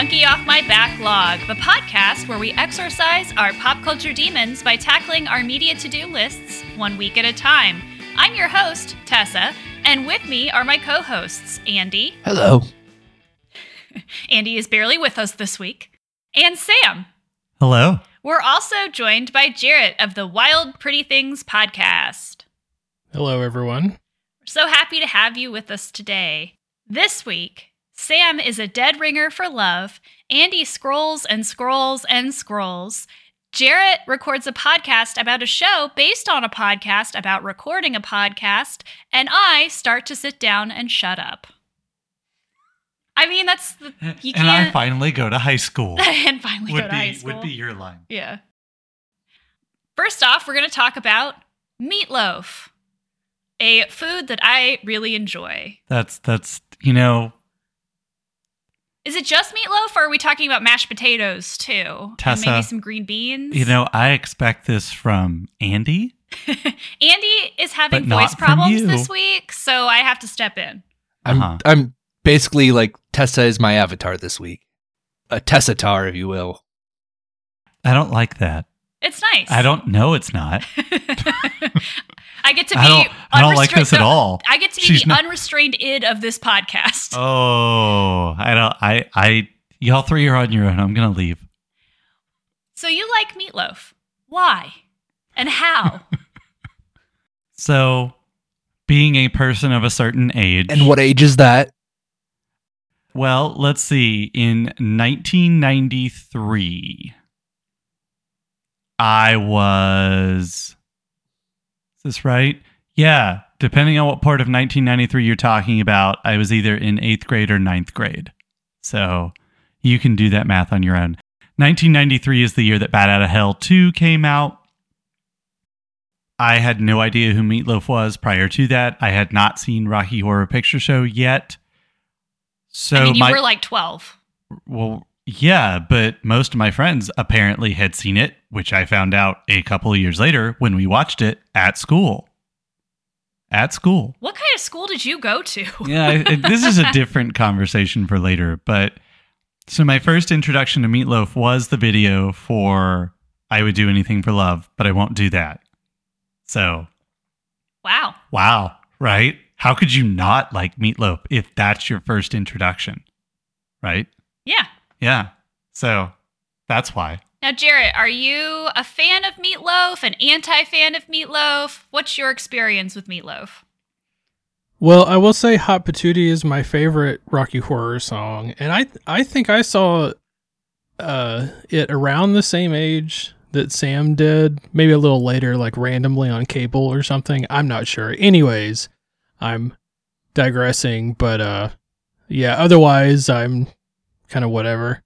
Welcome Monkey Off My Backlog, the podcast where we exorcise our pop culture demons by tackling our media to do lists one week at a time. I'm your host, Tessa, and with me are my co hosts, Andy. Hello. Andy is barely with us this week, and Sam. Hello. We're also joined by Jarrett of the Wild Pretty Things podcast. Hello, everyone. We're so happy to have you with us today. This week, Sam is a dead ringer for love. Andy scrolls and scrolls and scrolls. Jarrett records a podcast about a show based on a podcast about recording a podcast. And I start to sit down and shut up. I mean, that's the, you and I can't. finally go to high school. and finally would go to be high school. would be your line. Yeah. First off, we're going to talk about meatloaf, a food that I really enjoy. That's that's you know Is it just meatloaf, or are we talking about mashed potatoes too? and maybe some green beans. you know I expect this from Andy. Andy is having voice problems this week, so I have to step in. I'm Uh-huh. I'm basically like Tessa is my avatar this week. A Tessatar, if you will. I don't like that. It's nice. I don't know it's not. I get to be. I don't I don't like unrestra- this at all. I get to be She's the not- unrestrained id of this podcast. Oh, I don't I I y'all three are on your own. I'm gonna leave. So you like meatloaf? Why? And how? So being a person of a certain age And what age is that? Well, let's see. In 1993, I was. Is this right? Yeah. Depending on what part of 1993 you're talking about, I was either in eighth grade or ninth grade. So you can do that math on your own. 1993 is the year that Bat Out of Hell 2 came out. I had no idea who Meatloaf was prior to that. I had not seen Rocky Horror Picture Show yet. So I mean, you my were like 12. well, yeah, but most of my friends apparently had seen it, which I found out a couple of years later when we watched it at school. At school. What kind of school did you go to? Yeah, I- this is a different conversation for later, but so my first introduction to Meatloaf was the video for I Would Do Anything for Love, but I won't do that. So, Wow. wow, right? How could you not like Meatloaf if that's your first introduction? Right? Yeah. Yeah. So, that's why. Now, Jarrett, are you a fan of meatloaf, an anti fan of meatloaf? What's your experience with meatloaf? Well, I will say "Hot Patootie" is my favorite Rocky Horror song, and I I think I saw uh, it around the same age that Sam did, maybe a little later, like randomly on cable or something. I'm not sure. Anyways, I'm digressing, but uh, yeah. Otherwise, I'm kind of whatever.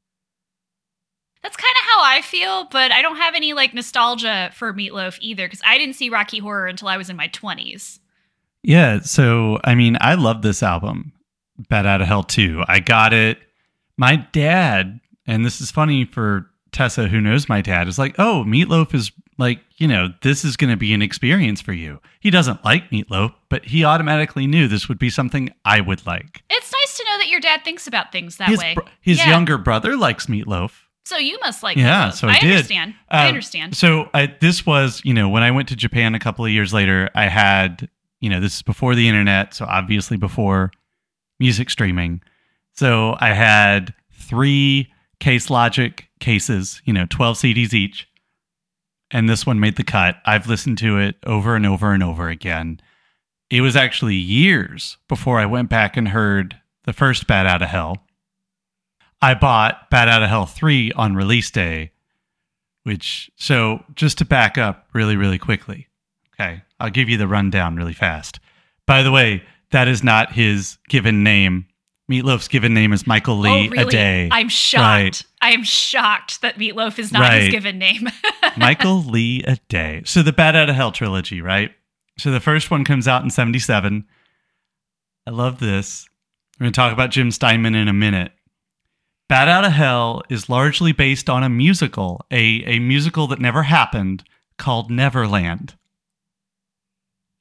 That's kind of how I feel, but I don't have any like nostalgia for meatloaf either because I didn't see Rocky Horror until I was in my 20s. Yeah, so I mean, I love this album, Bat Out of Hell 2. I got it. My dad, and this is funny for Tessa, who knows my dad, is like, oh, Meatloaf is like, you know, this is going to be an experience for you. He doesn't like Meatloaf, but he automatically knew this would be something I would like. It's nice to know that your dad thinks about things that his way. br- his Yeah. younger brother likes Meatloaf. So you must like Yeah, meatloaf. so I did. understand. I Um, understand. So I, this was, you know, when I went to Japan a couple of years later, I had, you know, this is before the internet, so obviously before music streaming. So I had three Case Logic cases, you know, 12 CDs each. And this one made the cut. I've listened to it over and over and over again. It was actually years before I went back and heard the first Bat Out of Hell. I bought Bat Out of Hell 3 on release day, which, so just to back up really, really quickly. Okay. I'll give you the rundown really fast. By the way, that is not his given name. Meatloaf's given name is Michael Lee oh, really? a day. I'm shocked. Right. I am shocked that meatloaf is not his given name. Michael Lee a day. So the Bat Out of Hell trilogy, right? So the first one comes out in 77. I love this. We're going to talk about Jim Steinman in a minute. Bat Out of Hell is largely based on a musical, a, a musical that never happened called Neverland.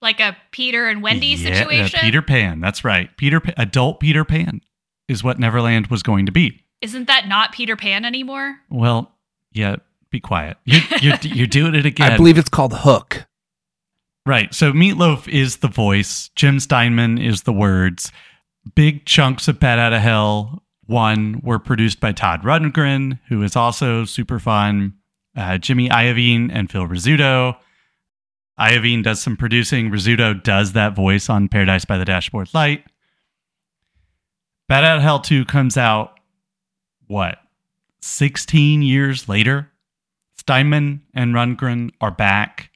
Like a Peter and Wendy Yeah, uh, situation. Peter Pan. That's right. Peter, Pa- adult Peter Pan is what Neverland was going to be. Isn't that not Peter Pan anymore? Well, yeah, be quiet. You're, you're, you're doing it again. I believe it's called Hook. Right. So Meatloaf is the voice, Jim Steinman is the words. Big chunks of Bat Out of Hell, one, were produced by Todd Rundgren, who is also super fun. Uh, Jimmy Iovine and Phil Rizzuto. Iovine does some producing. Rizzuto does that voice on Paradise by the Dashboard Light. Bat Out Hell 2 comes out, what, 16 years later? Steinman and Rundgren are back.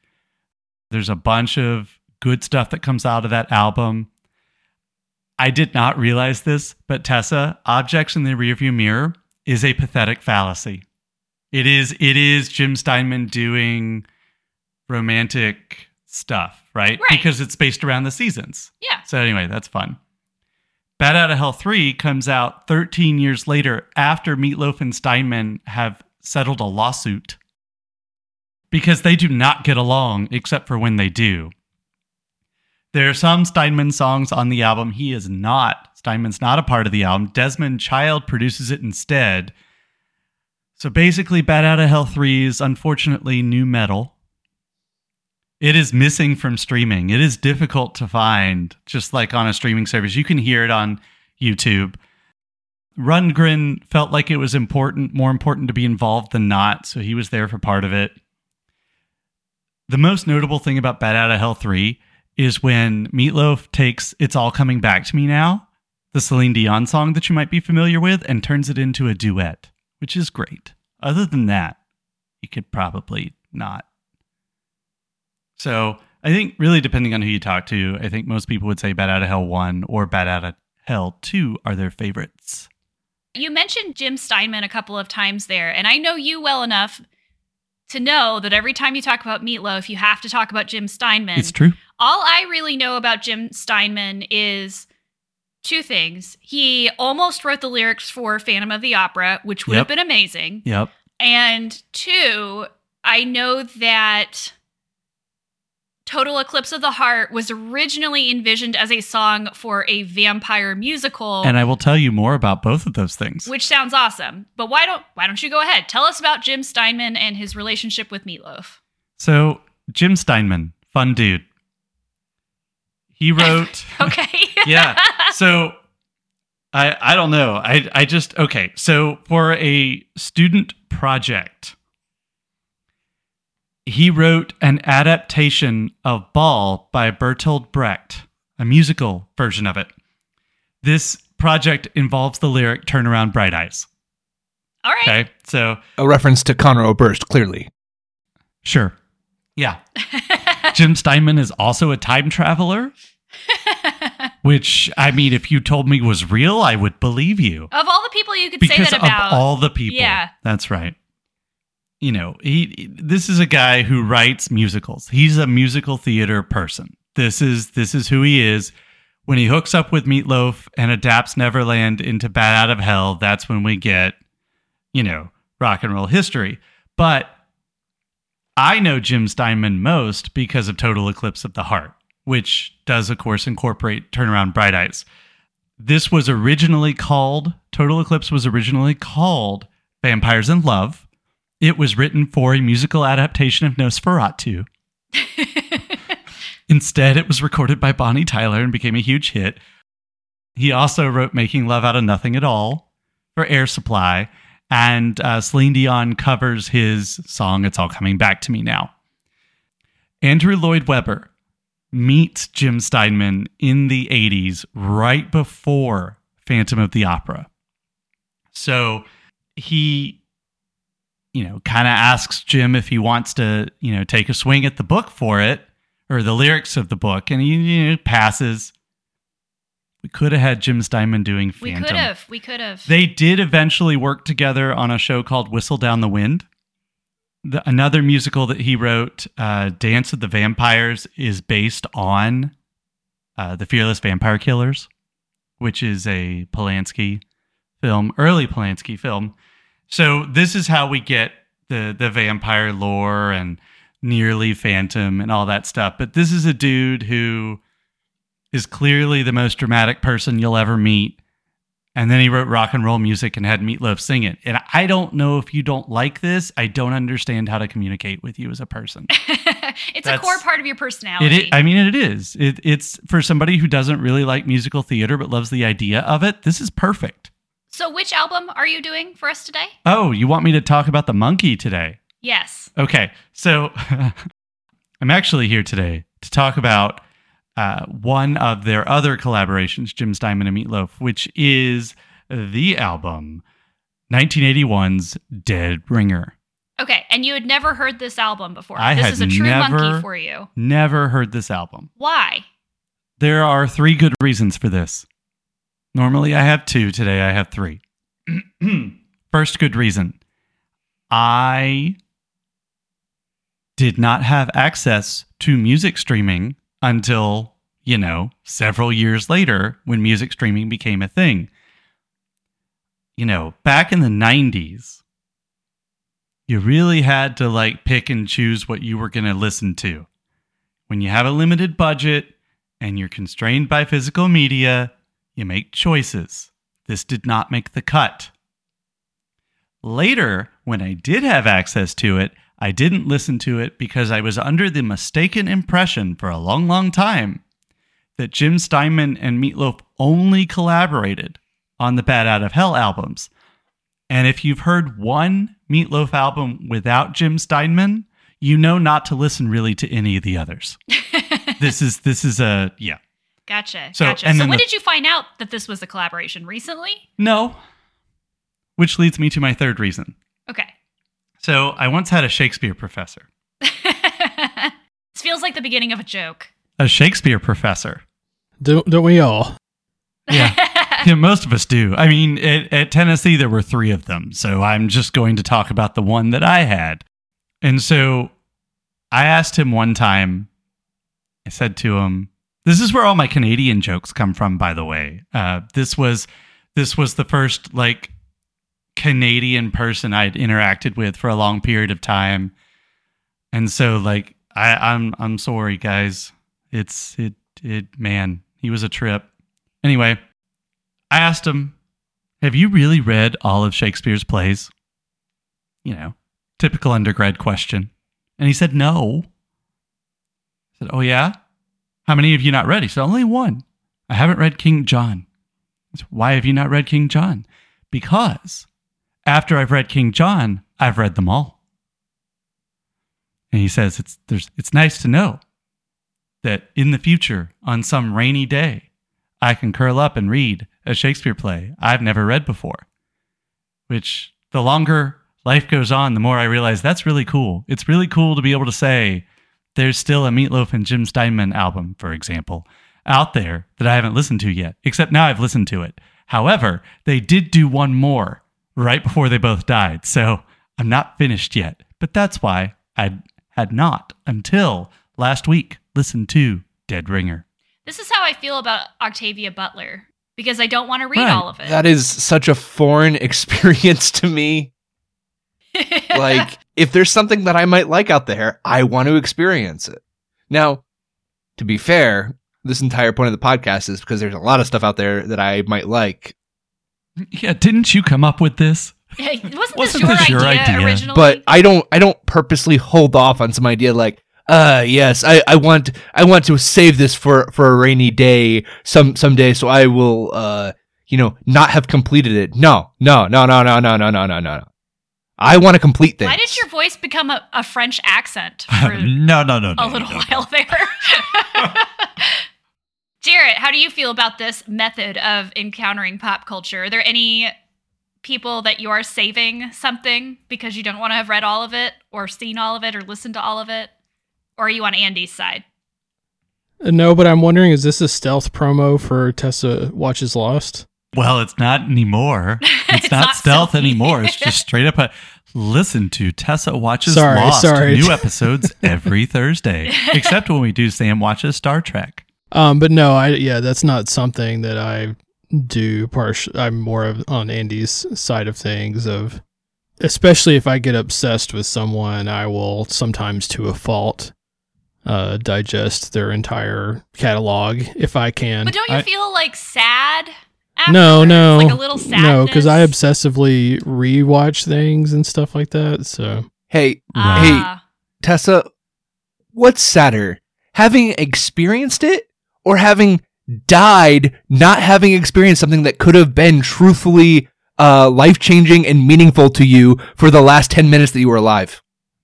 There's a bunch of good stuff that comes out of that album. I did not realize this, but Tessa, Objects in the Rearview Mirror is a pathetic fallacy. It is it is Jim Steinman doing romantic stuff, right? Right. Because it's based around the seasons. Yeah. So anyway, that's fun. Bat Out of Hell 3 comes out 13 years later after Meatloaf and Steinman have settled a lawsuit because they do not get along except for when they do. There are some Steinman songs on the album. He is not. Steinman's not a part of the album. Desmond Child produces it instead. So basically, Bat Out of Hell 3 is unfortunately nu metal. It is missing from streaming. It is difficult to find, just like on a streaming service. You can hear it on YouTube. Rundgren felt like it was important, more important to be involved than not, so he was there for part of it. The most notable thing about Bat Out of Hell 3 is when Meatloaf takes It's All Coming Back to Me Now, the Celine Dion song that you might be familiar with, and turns it into a duet, which is great. Other than that, you could probably not. So I think, really, depending on who you talk to, I think most people would say Bat Out of Hell 1 or Bat Out of Hell 2 are their favorites. You mentioned Jim Steinman a couple of times there, and I know you well enough to know that every time you talk about Meatloaf, you have to talk about Jim Steinman. It's true. All I really know about Jim Steinman is two things. He almost wrote the lyrics for Phantom of the Opera, which would Yep. have been amazing. Yep. And two, I know that Total Eclipse of the Heart was originally envisioned as a song for a vampire musical. And I will tell you more about both of those things. which sounds awesome. But why don't why don't you go ahead? Tell us about Jim Steinman and his relationship with Meatloaf. So, Jim Steinman, fun dude. He wrote. Okay. yeah. So I I don't know. I I just okay. So for a student project, he wrote an adaptation of Baal by Bertolt Brecht, a musical version of it. This project involves the lyric "Turn around, bright eyes." All right. Okay, so A reference to Conor Oberst, clearly. sure, yeah. Jim Steinman is also a time traveler, which I mean, if you told me was real, I would believe you. Of all the people you could say that about, of all the people. Yeah. that's right. You know, he. This is a guy who writes musicals. He's a musical theater person. This is this is who he is. When he hooks up with Meatloaf and adapts Neverland into Bat Out of Hell, that's when we get, you know, rock and roll history. But I know Jim Steinman most because of Total Eclipse of the Heart, which does, of course, incorporate Turnaround Bright Eyes. This was originally called, Total Eclipse was originally called Vampires in Love. It was written for a musical adaptation of Nosferatu. Instead, it was recorded by Bonnie Tyler and became a huge hit. He also wrote Making Love Out of Nothing at All for Air Supply, and uh, Celine Dion covers his song It's All Coming Back to Me Now. Andrew Lloyd Webber meets Jim Steinman in the 80s, right before Phantom of the Opera. So he, you know, kind of asks Jim if he wants to, you know, take a swing at the book for it or the lyrics of the book, and he you know, passes. We could have had Jim Steinman doing we Phantom. could have. We could have. They did eventually work together on a show called Whistle Down the Wind. The, another musical that he wrote, uh, Dance of the Vampires, is based on uh, The Fearless Vampire Killers, which is a Polanski film, early Polanski film. So this is how we get the the vampire lore and nearly phantom and all that stuff. But this is a dude who is clearly the most dramatic person you'll ever meet And then he wrote rock and roll music and had Meatloaf sing it. And I don't know if you don't like this. I don't understand how to communicate with you as a person. it's a core part of your personality. is, I mean, it is. It, it's for somebody who doesn't really like musical theater but loves the idea of it. This is perfect. So, which album are you doing for us today? Oh, you want me to talk about the monkey today? Yes. Okay, so I'm actually here today to talk about uh, one of their other collaborations, Jim Steinman and Meatloaf, which is the album 1981's Dead Ringer. Okay, and you had never heard this album before. I this is a true never- monkey for you. Never heard this album. Why? There are three good reasons for this. Normally I have two, today I have three. First good reason I did not have access to music streaming until, you know, several years later when music streaming became a thing. You know, back in the 90s, you really had to like pick and choose what you were going to listen to. When you have a limited budget and you're constrained by physical media, you make choices. This did not make the cut. Later, when I did have access to it, I didn't listen to it because I was under the mistaken impression for a long, long time that Jim Steinman and Meatloaf only collaborated on the Bat Out of Hell albums. And if you've heard one Meatloaf album without Jim Steinman, you know not to listen really to any of the others. this is this is a yeah. Gotcha. So, gotcha. and So when the- did you find out that this was a collaboration? Recently? No. Which leads me to my third reason. Okay. So I once had a Shakespeare professor. this feels like the beginning of a joke. A Shakespeare professor. Don't, don't we all? Yeah. yeah, most of us do. I mean, at, at Tennessee, there were three of them. So I'm just going to talk about the one that I had. And so I asked him one time, I said to him, this is where all my Canadian jokes come from, by the way. Uh, this was this was the first like Canadian person I'd interacted with for a long period of time. And so like I, I'm I'm sorry, guys. It's it it man, he was a trip. Anyway, I asked him, Have you really read all of Shakespeare's plays? You know, typical undergrad question. And he said, No. I said, Oh, yeah? How many have you not read? He said, Only one. I haven't read King John. Said, Why have you not read King John? Because after I've read King John, I've read them all. And he says, It's, it's nice to know that in the future, on some rainy day, I can curl up and read a Shakespeare play I've never read before. Which the longer life goes on, the more I realize that's really cool. It's really cool to be able to say there's still a Meatloaf and Jim Steinman album, for example, out there that I haven't listened to yet, except now I've listened to it. However, they did do one more right before they both died, so I'm not finished yet. But that's why I had not until last week listened to Dead Ringer. This is how I feel about Octavia Butler because I don't want to read Right. all of it. That is such a foreign experience to me. Like, if there's something that I might like out there, I want to experience it. Now, to be fair, this entire point of the podcast is because there's a lot of stuff out there that I might like, Yeah, didn't you come up with this? wasn't, Wasn't this your, this your idea, idea? originally? but I don't I don't purposely hold off on some idea like uh yes I, I want I want to save this for for a rainy day some someday so I will uh you know not have completed it no no no no no no no no no no I want to complete things Why did your voice become a, a French accent for no, no, no, no. a little while there? Jarrett, how do you feel about this method of encountering pop culture? Are there any people that you are saving something because you don't want to have read all of it or seen all of it or listened to all of it? Or are you on Andy's side? Uh, No, but I'm wondering, is this a stealth promo for Tessa Watches Lost? Well, it's not anymore. It's, It's not, not stealth stealthy. anymore. It's just straight up a listen to Tessa watches Sorry, Lost. sorry. New episodes every Thursday, except when we do Sam watches Star Trek. Um, but no, I yeah, that's not something that I do. Partial, I'm more of on Andy's side of things. Of especially if I get obsessed with someone, I will sometimes, to a fault, uh, digest their entire catalog if I can. But don't you I- feel like sad No, afterwards? no, like a little sadness. no, because I obsessively rewatch things and stuff like that. So Hey, hey, Tessa, what's sadder? Having experienced it or having died not having experienced something that could have been truthfully uh, life changing and meaningful to you for the last 10 minutes that you were alive?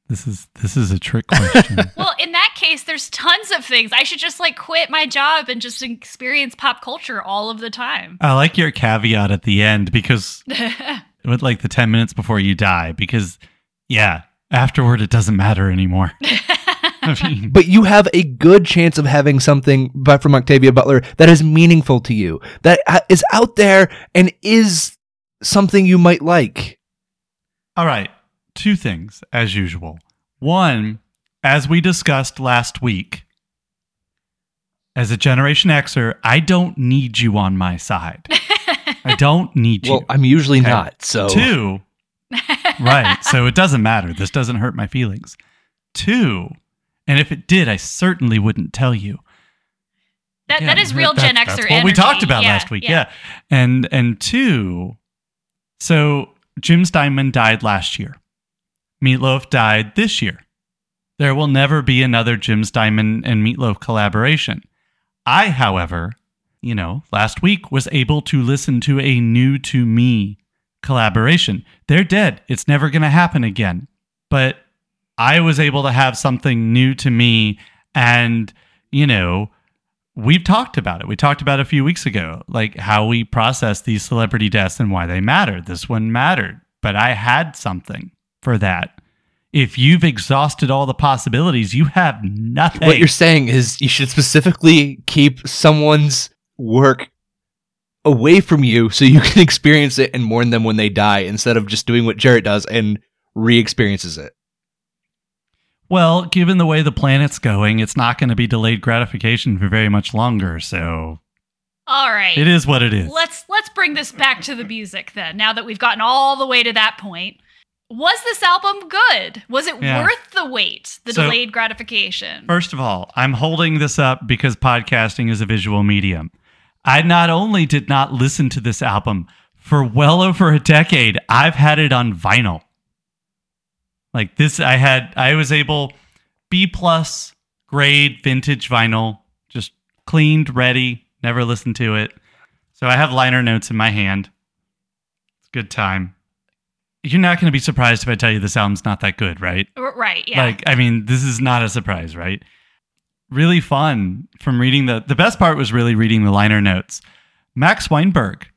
This is this is a trick question. Well, in that case, there's tons of things. I should just like quit my job and just experience pop culture all of the time. I like your caveat at the end because with like the 10 minutes before you die because yeah, afterward it doesn't matter anymore. I mean, But you have a good chance of having something but from Octavia Butler that is meaningful to you, that uh, out there and is something you might like. all right, two things as usual. One, as we discussed last week, as a Generation Xer, I don't need you on my side. I don't need you. Well, I'm usually Okay. not. So Two, right. So it doesn't matter. This doesn't hurt my feelings. Two, and if it did, I certainly wouldn't tell you. That Yeah, that is real that- Gen that's Xer what energy. we talked about Yeah, last week. Yeah. And and two, so Jim Steinman died last year. Meatloaf died this year. There will never be another Jim Steinman and Meatloaf collaboration. I, however, you know, last week was able to listen to a new to me collaboration. They're dead. It's never going to happen again. But I was able to have something new to me and, you know, we've talked about it. We talked about a few weeks ago, like how we process these celebrity deaths and why they matter. This one mattered, but I had something for that. If you've exhausted all the possibilities, you have nothing. what you're saying is you should specifically keep someone's work away from you so you can experience it and mourn them when they die instead of just doing what Jarrett does and re-experiences it. well, given the way the planet's going, it's not going to be delayed gratification for very much longer. So All right. it is what it is. Let's let's bring this back to the music then. Now that we've gotten all the way to that point, was this album good? Was it Yeah. worth the wait, the So- delayed gratification? First of all, I'm holding this up because podcasting is a visual medium. I not only did not listen to this album for well over a decade, I've had it on vinyl. Like this, I had, I was able B plus grade vintage vinyl, just cleaned, ready, never listened to it. So I have liner notes in my hand. It's a good time. You're not going to be surprised if I tell you this album's not that good, right? Right. Yeah. Like, I mean, this is not a surprise, right? Really fun from reading the. The best part was really reading the liner notes. Max Weinberg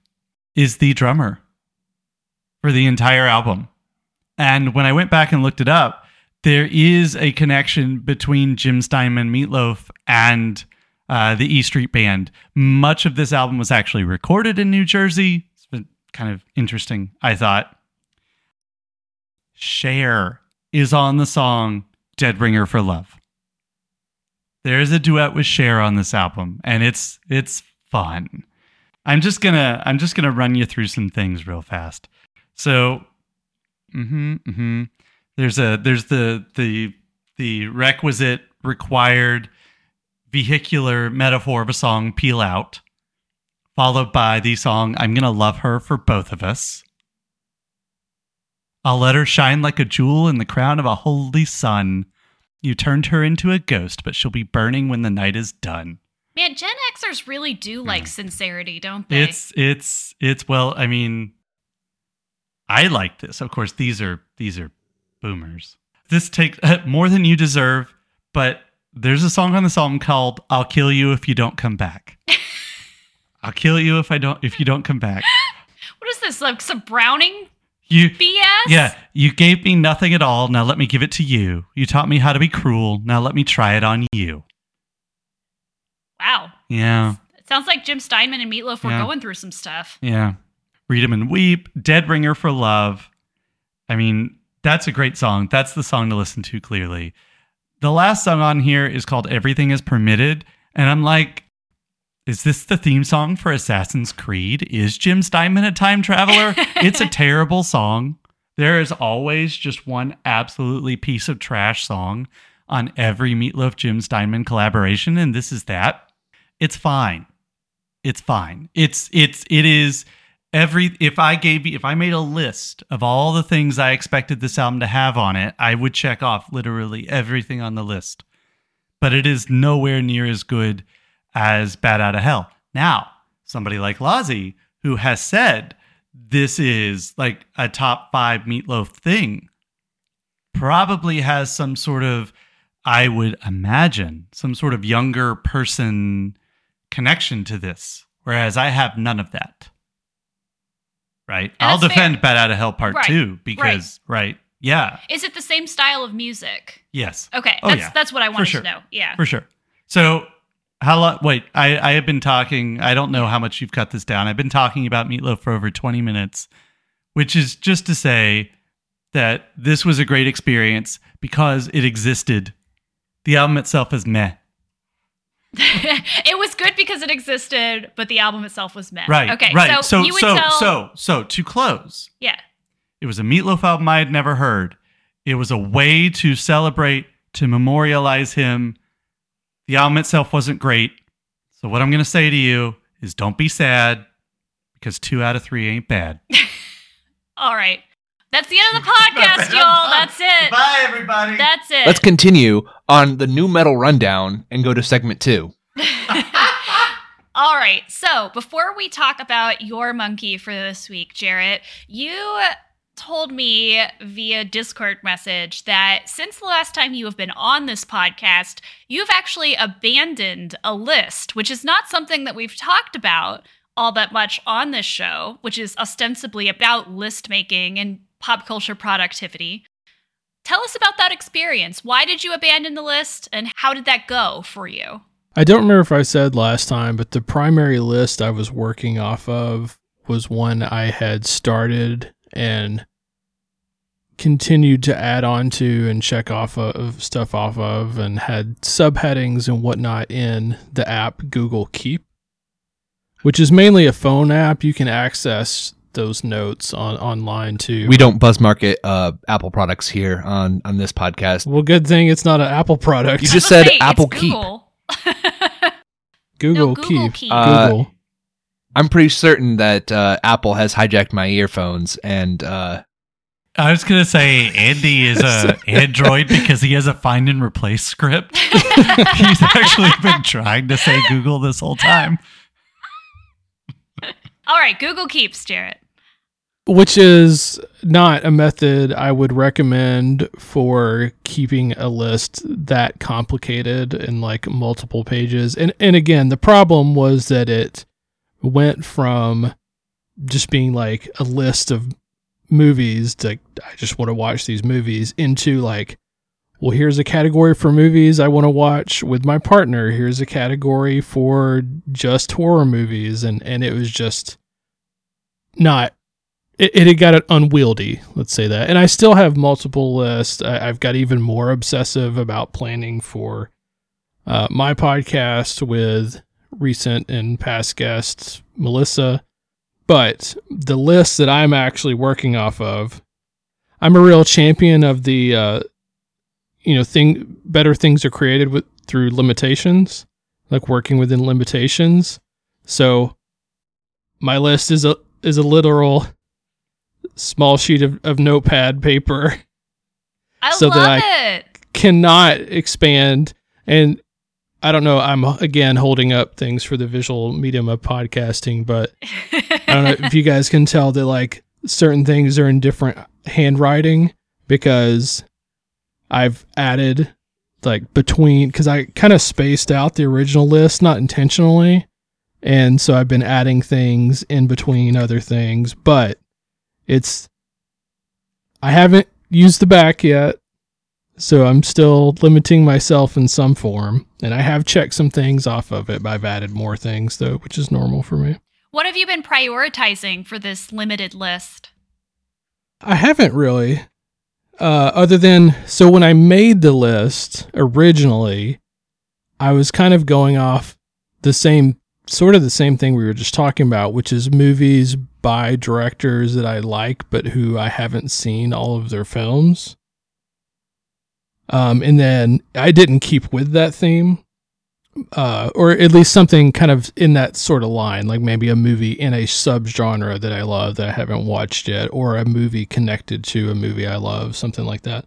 is the drummer for the entire album. And when I went back and looked it up, there is a connection between Jim Steinman, Meatloaf, and uh, the E Street Band. Much of this album was actually recorded in New Jersey. It's been kind of interesting, I thought. Cher is on the song Dead Ringer for Love. There is a duet with Cher on this album, and it's it's fun. I'm just gonna I'm just gonna run you through some things real fast. So, mm-hmm, mm-hmm. There's a there's the the the requisite required vehicular metaphor of a song, "Peel Out," followed by the song "I'm Gonna Love Her for Both of Us." I'll let her shine like a jewel in the crown of a holy sun. You turned her into a ghost, but she'll be burning when the night is done. Man, Gen Xers really do like sincerity, don't they? It's it's it's well, I mean I like this. Of course, these are these are boomers. This takes uh, more than you deserve, but there's a song on this album called "I'll Kill You If You Don't Come Back." I'll kill you if I don't if you don't come back. what is this? Like some Browning You BS? Yeah, you gave me nothing at all. Now let me give it to you. You taught me how to be cruel. Now let me try it on you. Wow. Yeah, It sounds like Jim Steinman and Meatloaf were Yeah. going through some stuff. yeah. Read 'em and weep. Dead ringer for love. I mean, that's a great song. That's the song to listen to clearly. The last song on here is called Everything is Permitted. And I'm like, is this the theme song for Assassin's Creed? Is Jim Steinman a time traveler? it's a terrible song. There is always just one absolutely piece of trash song on every Meatloaf Jim Steinman collaboration, and this is that. It's fine. it's fine. It's it's it is every if I gave if I made a list of all the things I expected this album to have on it, I would check off literally everything on the list. But it is nowhere near as good as Bat Out of Hell. Now, somebody like Lazi, who has said this is like a top five meatloaf thing, probably has some sort of, I would imagine, some sort of younger person connection to this. Whereas I have none of that. Right? And I'll defend fair. Bat Out of Hell Part Right. 2 because, right. Yeah. Is it the same style of music? Yes. Okay, Oh, that's yeah. that's what I wanted sure. to know. Yeah. For sure. So, how long? Wait, I, I have been talking. I don't know how much you've cut this down. I've been talking about Meatloaf for over 20 minutes, which is just to say that this was a great experience because it existed. The album itself is meh. it was good because it existed, but the album itself was meh. Right. Okay. Right. So, So, you would so, tell. so, so, to close, yeah. it was a Meatloaf album I had never heard. It was a way to celebrate, to memorialize him. The album itself wasn't great. So, what I'm going to say to you is don't be sad because two out of three ain't bad. All right. That's the end of the podcast, y'all. That's it. Bye, everybody. That's it. Let's continue on the nu metal rundown and go to segment two. All right. So before we talk about your monkey for this week, Jarrett, you told me via Discord message that since the last time you have been on this podcast, you've actually abandoned a list, which is not something that we've talked about all that much on this show, which is ostensibly about list making and pop culture productivity. Tell us about that experience. Why did you abandon the list and how did that go for you? I don't remember if I said last time, but the primary list I was working off of was one I had started and continued to add on to and check off of stuff off of and had subheadings and whatnot in the app Google Keep, which is mainly a phone app. You can access those notes on online too. We don't buzz market uh, Apple products here on on this podcast. well, good thing it's not an Apple product. You just said say, Apple Keep. Google. Google, no, Google Keep. Keep. Uh, Google. I'm pretty certain that uh, Apple has hijacked my earphones and uh, I was going to say Andy is a Android because he has a find and replace script. He's actually been trying to say Google this whole time. All right, Google Keeps, Jarrett. which is not a method I would recommend for keeping a list that complicated in like multiple pages. And and again, the problem was that it went from just being like a list of movies to I just want to watch these movies into like well here's a category for movies I want to watch with my partner. Here's a category for just horror movies and and it was just not it, it had got it unwieldy let's say that. And i still have multiple lists. I, i've got even more obsessive about planning for uh, my podcast with recent and past guests melissa. But the list that i'm actually working off of i'm a real champion of the uh, you know thing better things are created with through limitations like working within limitations. So my list is a is a literal small sheet of, of notepad paper. I So that I- it. cannot expand. And i don't know. I'm again holding up things for the visual medium of podcasting but i don't know if you guys can tell that like certain things are in different handwriting because i've added like between because i kind of spaced out the original list not intentionally and so i've been adding things in between other things but it's i haven't used the back yet so i'm still limiting myself in some form and i have checked some things off of it but i've added more things though which is normal for me what have you been prioritizing for this limited list? I haven't really. Uh, other than so when I made the list originally, I was kind of going off the same sort of the same thing we were just talking about, which is movies by directors that I like but who I haven't seen all of their films. Um, and then I didn't keep with that theme. uh, or at least something kind of in that sort of line, like maybe a movie in a subgenre that I love that I haven't watched yet, or a movie connected to a movie I love, something like that.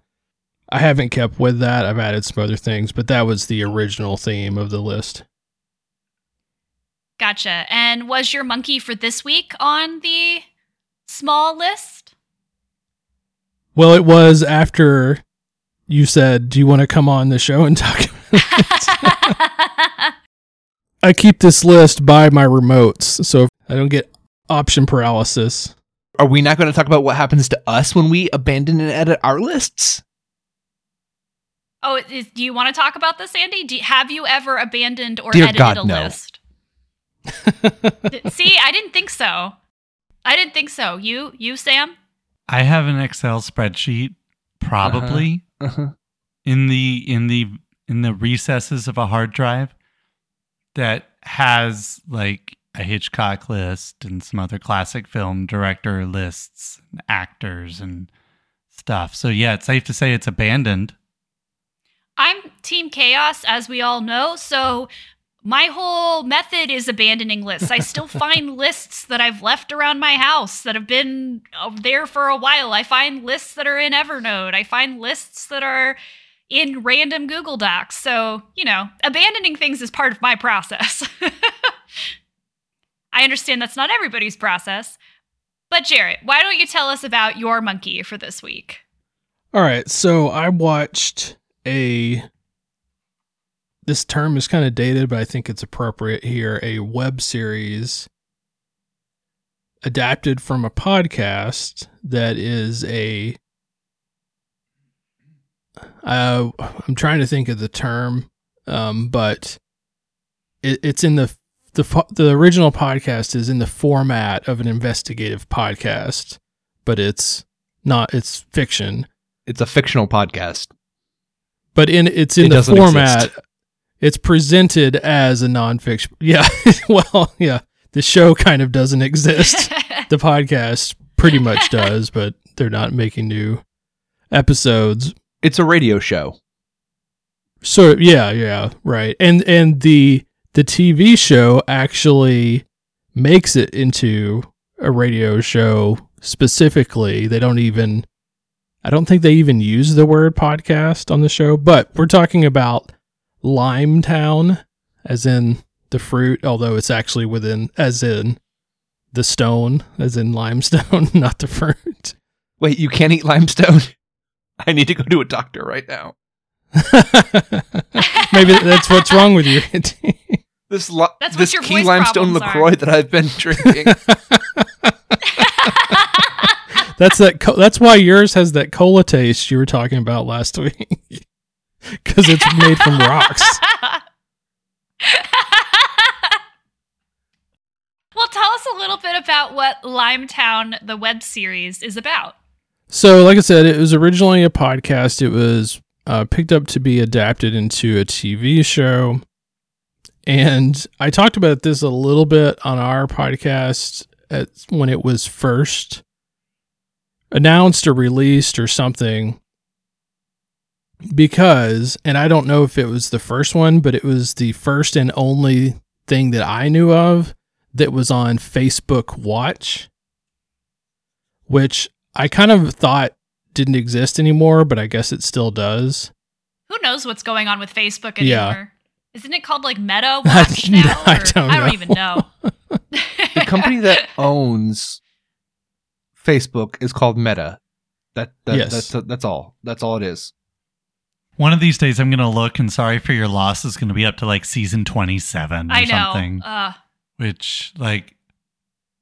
I haven't kept with that. I've added some other things, but that was the original theme of the list. Gotcha. And was your monkey for this week on the small list? Well, it was after you said, "Do you want to come on the show and talk?" About I keep this list by my remotes, so I don't get option paralysis. Are we not going to talk about what happens to us when we abandon and edit our lists? oh, is, do you want to talk about this, Andy? Do, have you ever abandoned or Dear edited God, a no. list? See, I didn't think so. I didn't think so. You, you, Sam? I have an Excel spreadsheet, probably uh-huh. Uh-huh. in the in the in the recesses of a hard drive that has like a Hitchcock list and some other classic film director lists, and actors and stuff. So yeah, it's safe to say it's abandoned. I'm Team Chaos, as we all know. So my whole method is abandoning lists. I still find lists that I've left around my house that have been uh, there for a while. I find lists that are in Evernote. I find lists that are in random Google Docs. So, you know, abandoning things is part of my process. I understand that's not everybody's process. But Jarrett, why don't you tell us about your monkey for this week? All right, so I watched a. This term is kind of dated, but I think it's appropriate here. A web series adapted from a podcast that is a. Uh, I'm trying to think of the term, um, but it, it's in the the the original podcast is in the format of an investigative podcast, but it's not. It's fiction It's a fictional podcast. but in it's in It the format exist. It's presented as a nonfiction yeah well yeah the show kind of doesn't exist. The podcast pretty much does but they're not making new episodes. It's a radio show. so yeah yeah right. And and the the tv show actually makes it into a radio show specifically. They don't even i don't think they even use the word podcast on the show but we're talking about limetown as in the fruit although it's actually within as in the stone as in limestone not the fruit Wait, you can't eat limestone? I need to go to a doctor right now. maybe that's what's wrong with you This li- That's what this your key limestone problems are. Lacroix that I've been drinking. That's that. Co- that's why yours has that cola taste you were talking about last week, because it's made from rocks. well, tell us a little bit about what Limetown, the web series, is about. So, like I said, it was originally a podcast. It was uh, picked up to be adapted into a TV show, and I talked about this a little bit on our podcast at when it was first announced or released or something. Because, and I don't know if it was the first one, but it was the first and only thing that I knew of that was on Facebook Watch, which I kind of thought didn't exist anymore, but I guess it still does. Who knows what's going on with Facebook anymore? Yeah. anymore? Isn't it called like Meta Watch now? I don't I don't know. even know. the company that owns Facebook is called Meta. That, that Yes. that's that's all. That's all it is. One of these days, I'm going to look, and sorry for your loss is going to be up to like season 27 or I know. something. Uh, Which, like,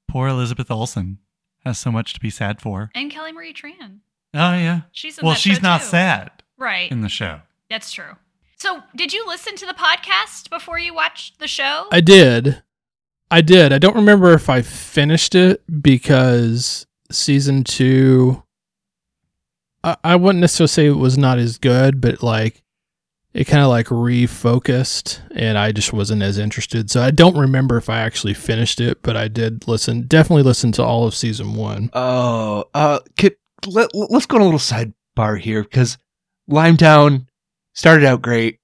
poor Elizabeth Olsen has so much to be sad for. and Kelly Marie Tran. Oh, yeah. She's in Well, that she's show, not too. sad Right. in the show. That's true. So, did you listen to the podcast before you watched the show? I did. I did. I don't remember if I finished it because season two, I, I wouldn't necessarily say it was not as good, but like it kind of like refocused and I just wasn't as interested. So I don't remember if I actually finished it, but I did listen, definitely listen to all of season one. Oh, uh, could, let, let's go on a little sidebar here because Limetown started out great.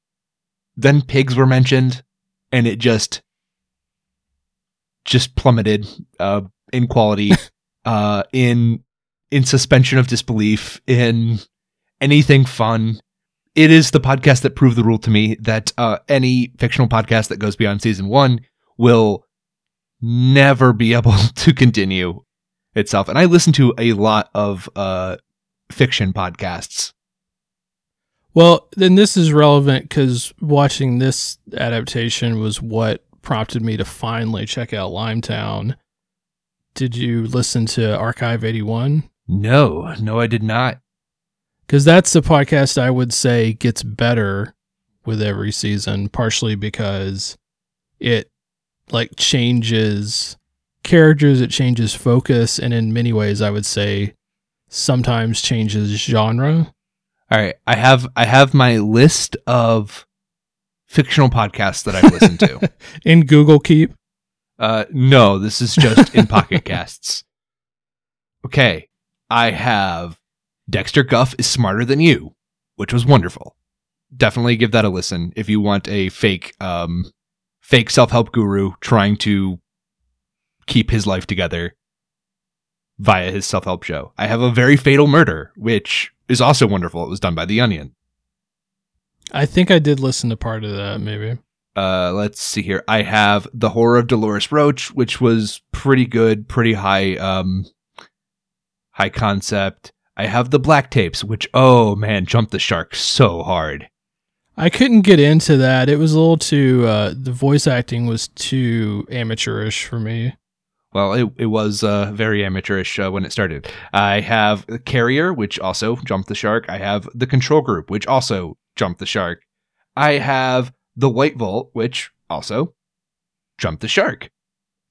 Then pigs were mentioned. and it just just plummeted uh, in quality, uh, in in suspension of disbelief, in anything fun. It is the podcast that proved the rule to me that uh, any fictional podcast that goes beyond season one will never be able to continue itself. And I listen to a lot of uh, fiction podcasts. Well, then this is relevant because watching this adaptation was what prompted me to finally check out Limetown. Did you listen to Archive 81? No, no, I did not. Because that's the podcast I would say gets better with every season, partially because it like changes characters, it changes focus, and in many ways, I would say sometimes changes genre. All right, I have I have my list of fictional podcasts that I've listened to. in Google Keep. Uh, no, this is just in Pocket Casts. Okay, I have Dexter Guff is smarter than you, which was wonderful. Definitely give that a listen if you want a fake, um, fake self help guru trying to keep his life together via his self help show. I have a very fatal murder, which is also wonderful. It was done by The Onion. I think I did listen to part of that, maybe. Uh, let's see here. I have The Horror of Dolores Roach, which was pretty good, pretty high, um, high concept. I have the Black Tapes, which, oh man, jumped the shark so hard. I couldn't get into that. It was a little too, uh, the voice acting was too amateurish for me. Well, it, it was uh, very amateurish uh, when it started. I have Carrier, which also jumped the shark. I have the Control Group, which also jumped the shark. I have the White Vault, which also jumped the shark.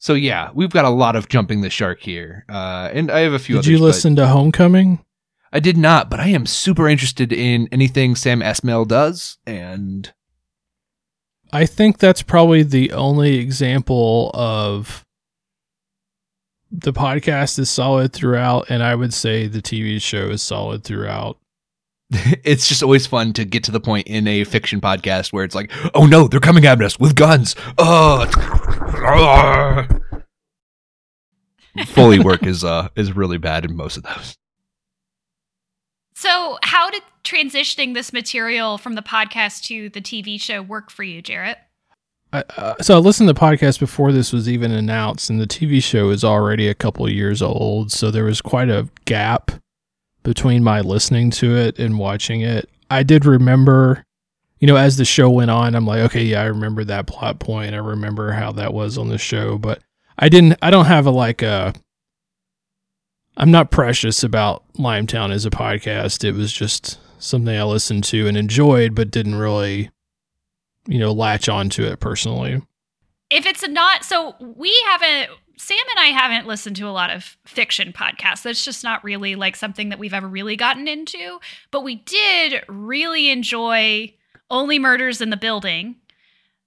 So yeah, we've got a lot of jumping the shark here, uh, and I have a few. Did others, you listen to Homecoming? I did not, but I am super interested in anything Sam Esmail does, and I think that's probably the only example of the podcast is solid throughout, and I would say the TV show is solid throughout. it's just always fun to get to the point in a fiction podcast where it's like, oh no, they're coming at us with guns. Oh, Foley work is uh is really bad in most of those. So, how did transitioning this material from the podcast to the TV show work for you, Jarrett? I, uh, so I listened to the podcast before this was even announced, and the TV show is already a couple years old. So there was quite a gap between my listening to it and watching it. I did remember, you know, as the show went on, I'm like, okay, yeah, I remember that plot point. I remember how that was on the show, but I didn't. I don't have a like a. I'm not precious about Limetown as a podcast. It was just something I listened to and enjoyed, but didn't really you know, latch onto it personally. If it's not, so we haven't, Sam and I haven't listened to a lot of fiction podcasts. That's just not really like something that we've ever really gotten into. But we did really enjoy Only Murders in the Building.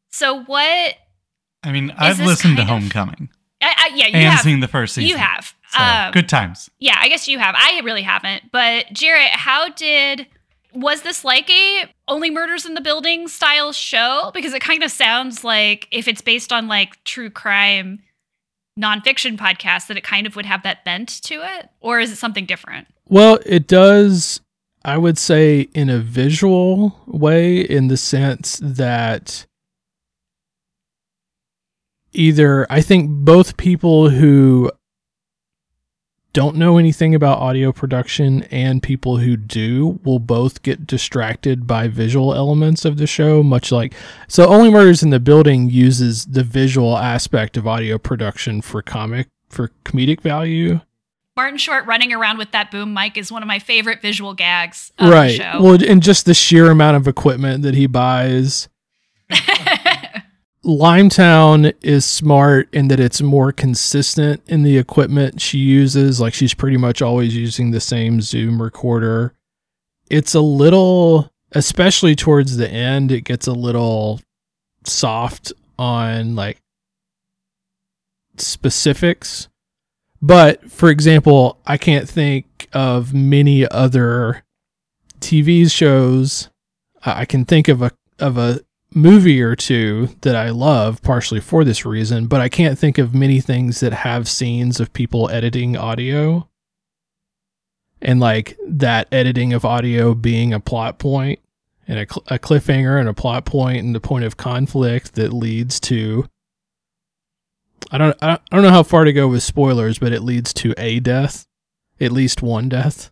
So what? I mean, I've listened to of, Homecoming. I, I, yeah, you and have. seen the first season. You have. So, um, good times. Yeah, I guess you have. I really haven't. But Jarrett, how did was this like a only murders in the building style show because it kind of sounds like if it's based on like true crime nonfiction podcast that it kind of would have that bent to it? Or is it something different? Well it does i would say in a visual way in the sense that either i think both people who don't know anything about audio production and people who do will both get distracted by visual elements of the show much like so only murders in the building uses the visual aspect of audio production for comic for comedic value Martin Short running around with that boom mic is one of my favorite visual gags. right. Well, and just the sheer amount of equipment that he buys. Limetown is smart in that it's more consistent in the equipment she uses. Like she's pretty much always using the same Zoom recorder. It's a little, especially towards the end, it gets a little soft on like specifics. But for example, I can't think of many other TV shows. I can think of a of a movie or two that I love, partially for this reason, but I can't think of many things that have scenes of people editing audio and like that editing of audio being a plot point and a, cl- a cliffhanger and a plot point and the point of conflict that leads to I don't I don't know how far to go with spoilers, but it leads to a death, at least one death.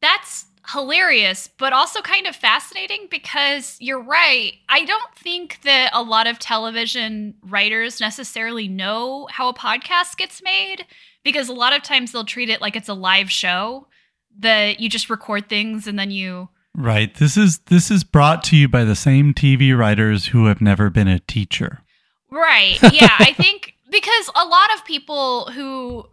That's hilarious, but also kind of fascinating because you're right. I don't think that a lot of television writers necessarily know how a podcast gets made because a lot of times they'll treat it like it's a live show that you just record things and then you Right. This is this is brought to you by the same TV writers who have never been a teacher. Right. Yeah, I think because a lot of people who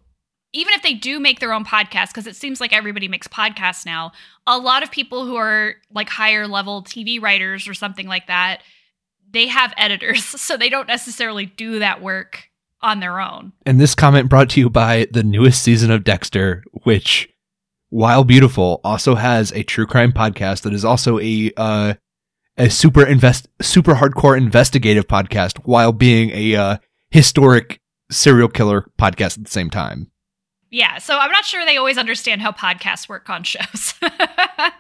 even if they do make their own podcast because it seems like everybody makes podcasts now, a lot of people who are like higher level TV writers or something like that, they have editors, so they don't necessarily do that work on their own. And this comment brought to you by the newest season of Dexter, which, while beautiful, also has a true crime podcast that is also a uh, a super invest super hardcore investigative podcast, while being a uh, historic serial killer podcast at the same time. Yeah, so I'm not sure they always understand how podcasts work on shows.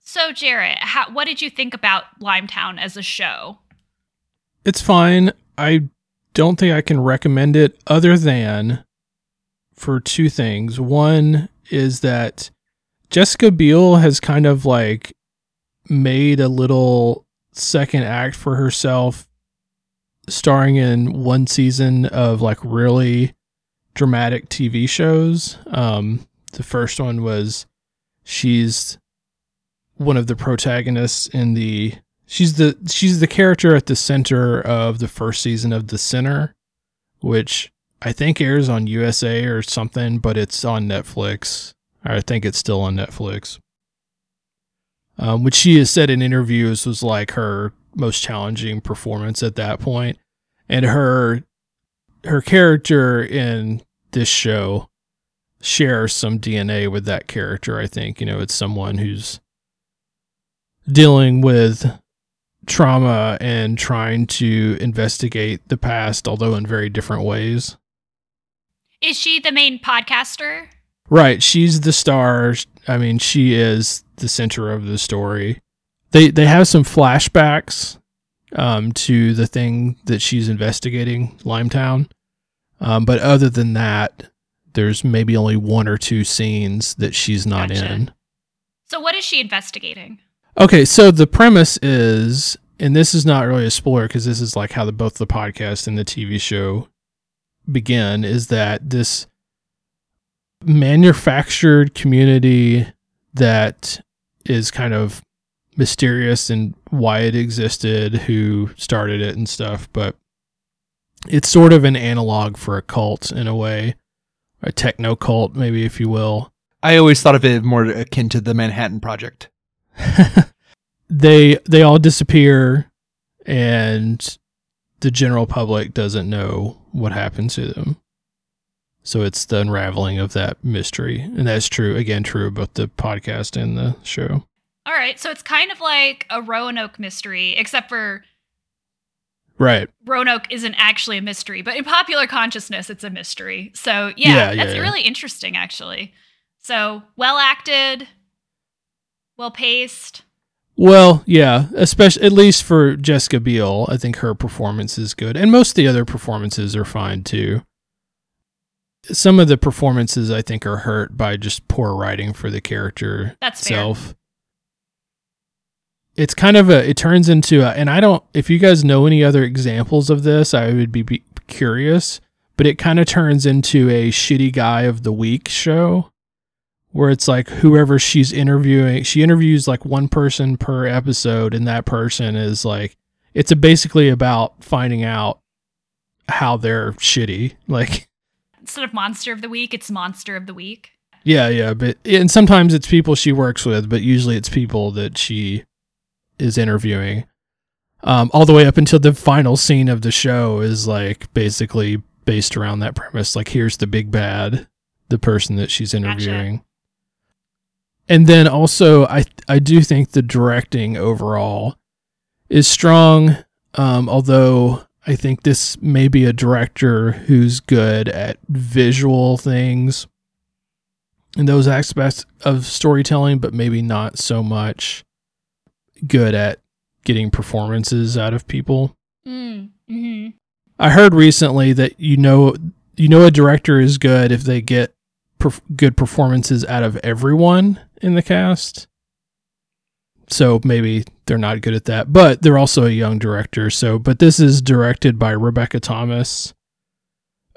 so, Jarrett, how, what did you think about Limetown as a show? It's fine. I don't think I can recommend it other than for two things. One is that Jessica Biel has kind of like made a little second act for herself starring in one season of like really dramatic TV shows. Um, the first one was she's one of the protagonists in the she's the she's the character at the center of the first season of The Sinner, which I think airs on USA or something, but it's on Netflix. I think it's still on Netflix. Um, which she has said in interviews was like her most challenging performance at that point, and her her character in this show shares some DNA with that character. I think you know it's someone who's dealing with trauma and trying to investigate the past, although in very different ways. Is she the main podcaster? Right, she's the star. I mean, she is the center of the story. They they have some flashbacks um, to the thing that she's investigating, Limetown. Um, but other than that, there's maybe only one or two scenes that she's not Gotcha. in. So, what is she investigating? Okay, so the premise is, and this is not really a spoiler because this is like how the both the podcast and the TV show begin, is that this manufactured community that is kind of mysterious and why it existed, who started it and stuff, but it's sort of an analog for a cult in a way, a techno cult, maybe if you will. I always thought of it more akin to the Manhattan Project. they they all disappear and the general public doesn't know what happened to them. So it's the unraveling of that mystery. And that's true again true about the podcast and the show. All right, so it's kind of like a Roanoke mystery, except for Right. Roanoke isn't actually a mystery, but in popular consciousness, it's a mystery. So yeah, Yeah, that's yeah, really interesting, actually. So well acted, well paced. Well, yeah, especially at least for Jessica Biel, I think her performance is good, and most of the other performances are fine too. Some of the performances I think are hurt by just poor writing for the character That's fair. It's kind of a. It turns into a, and I don't. If you guys know any other examples of this, I would be, be curious. But it kind of turns into a shitty guy of the week show where it's like whoever she's interviewing, she interviews like one person per episode, and that person is like, it's a basically about finding out how they're shitty. Like, Instead of monster of the week, it's monster of the week. yeah, yeah, but and sometimes it's people she works with, but usually it's people that she is interviewing. Um, all the way up until the final scene of the show is like basically based around that premise. Like, here's the big bad, the person that she's interviewing. And then also, I I do think the directing overall is strong. Um, although I think this may be a director who's good at visual things and those aspects of storytelling, but maybe not so much good at getting performances out of people. Mm, hmm I heard recently that you know you know a director is good if they get perf- good performances out of everyone in the cast. So maybe they're not good at that, but they're also a young director. So, but this is directed by Rebecca Thomas.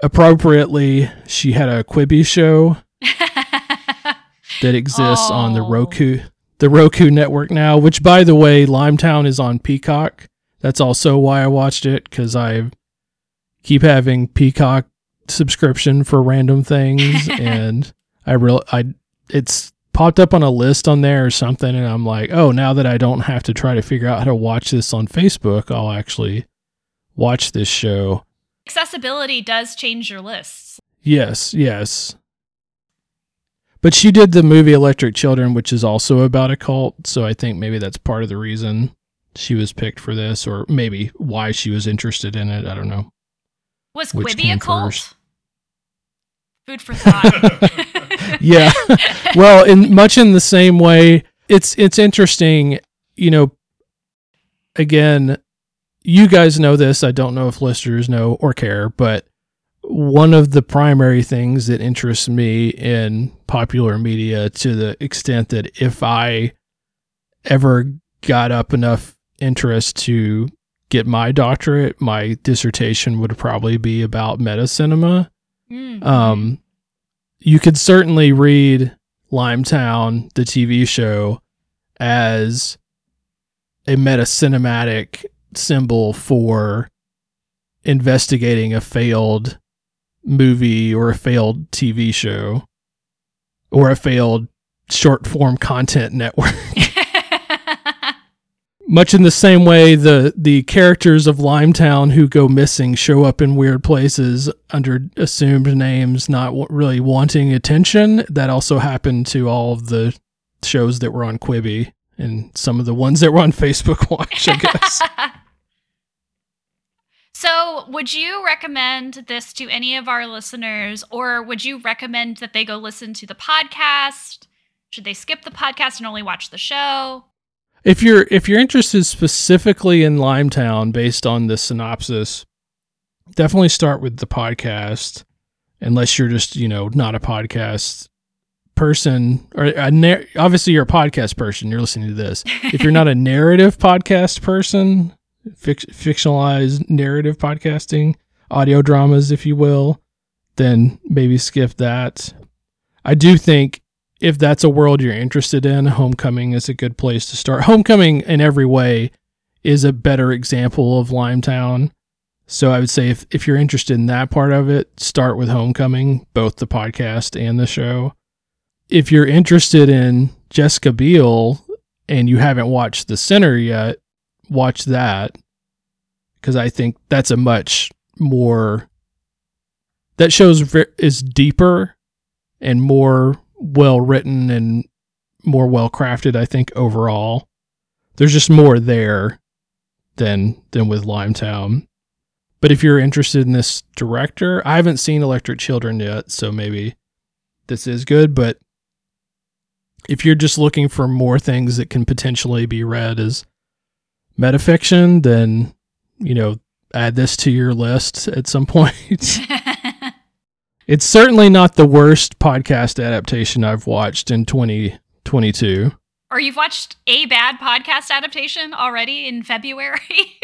Appropriately, she had a Quibi show that exists on the Oh. Roku the Roku network now, which by the way, Limetown is on Peacock. That's also why I watched it cuz I keep having Peacock subscription for random things and I real I it's popped up on a list on there or something and I'm like, "Oh, now that I don't have to try to figure out how to watch this on Facebook, I'll actually watch this show." Accessibility does change your lists. Yes, yes. But she did the movie Electric Children, which is also about a cult. So I think maybe that's part of the reason she was picked for this, or maybe why she was interested in it. I don't know. Was Which Quibi a cult? first? Food for thought. Yeah. well, in much in the same way, it's it's interesting. You know, again, you guys know this. I don't know if listeners know or care, but one of the primary things that interests me in popular media to the extent that if I ever got up enough interest to get my doctorate, my dissertation would probably be about meta cinema. Mm. Um, you could certainly read Limetown, the TV show, as a meta cinematic symbol for investigating a failed movie or a failed TV show or a failed short form content network. Much in the same way, the the characters of Limetown who go missing show up in weird places under assumed names, not w- really wanting attention. That also happened to all of the shows that were on Quibi and some of the ones that were on Facebook Watch. I guess. So, would you recommend this to any of our listeners, or would you recommend that they go listen to the podcast? Should they skip the podcast and only watch the show? if you're if you're interested specifically in Limetown based on the synopsis, definitely start with the podcast. Unless you're just you know not a podcast person or a nar- obviously you're a podcast person. You're listening to this. If you're not a narrative podcast person, fic- fictionalized narrative podcasting, audio dramas, if you will, then maybe skip that. I do think if that's a world you're interested in, Homecoming is a good place to start. Homecoming, in every way, is a better example of Limetown. So I would say if, if you're interested in that part of it, start with Homecoming, both the podcast and the show. If you're interested in Jessica Biel and you haven't watched The Sinner yet, watch that because I think that's a much more that shows is deeper and more well written and more well crafted i think overall. There's just more there than than with limetown. But if you're interested in this director i haven't seen electric children yet so maybe this is good but if you're just looking for more things that can potentially be read as metafiction then you know add this to your list at some point it's certainly not the worst podcast adaptation I've watched in 2022. or you've watched a bad podcast adaptation already in February?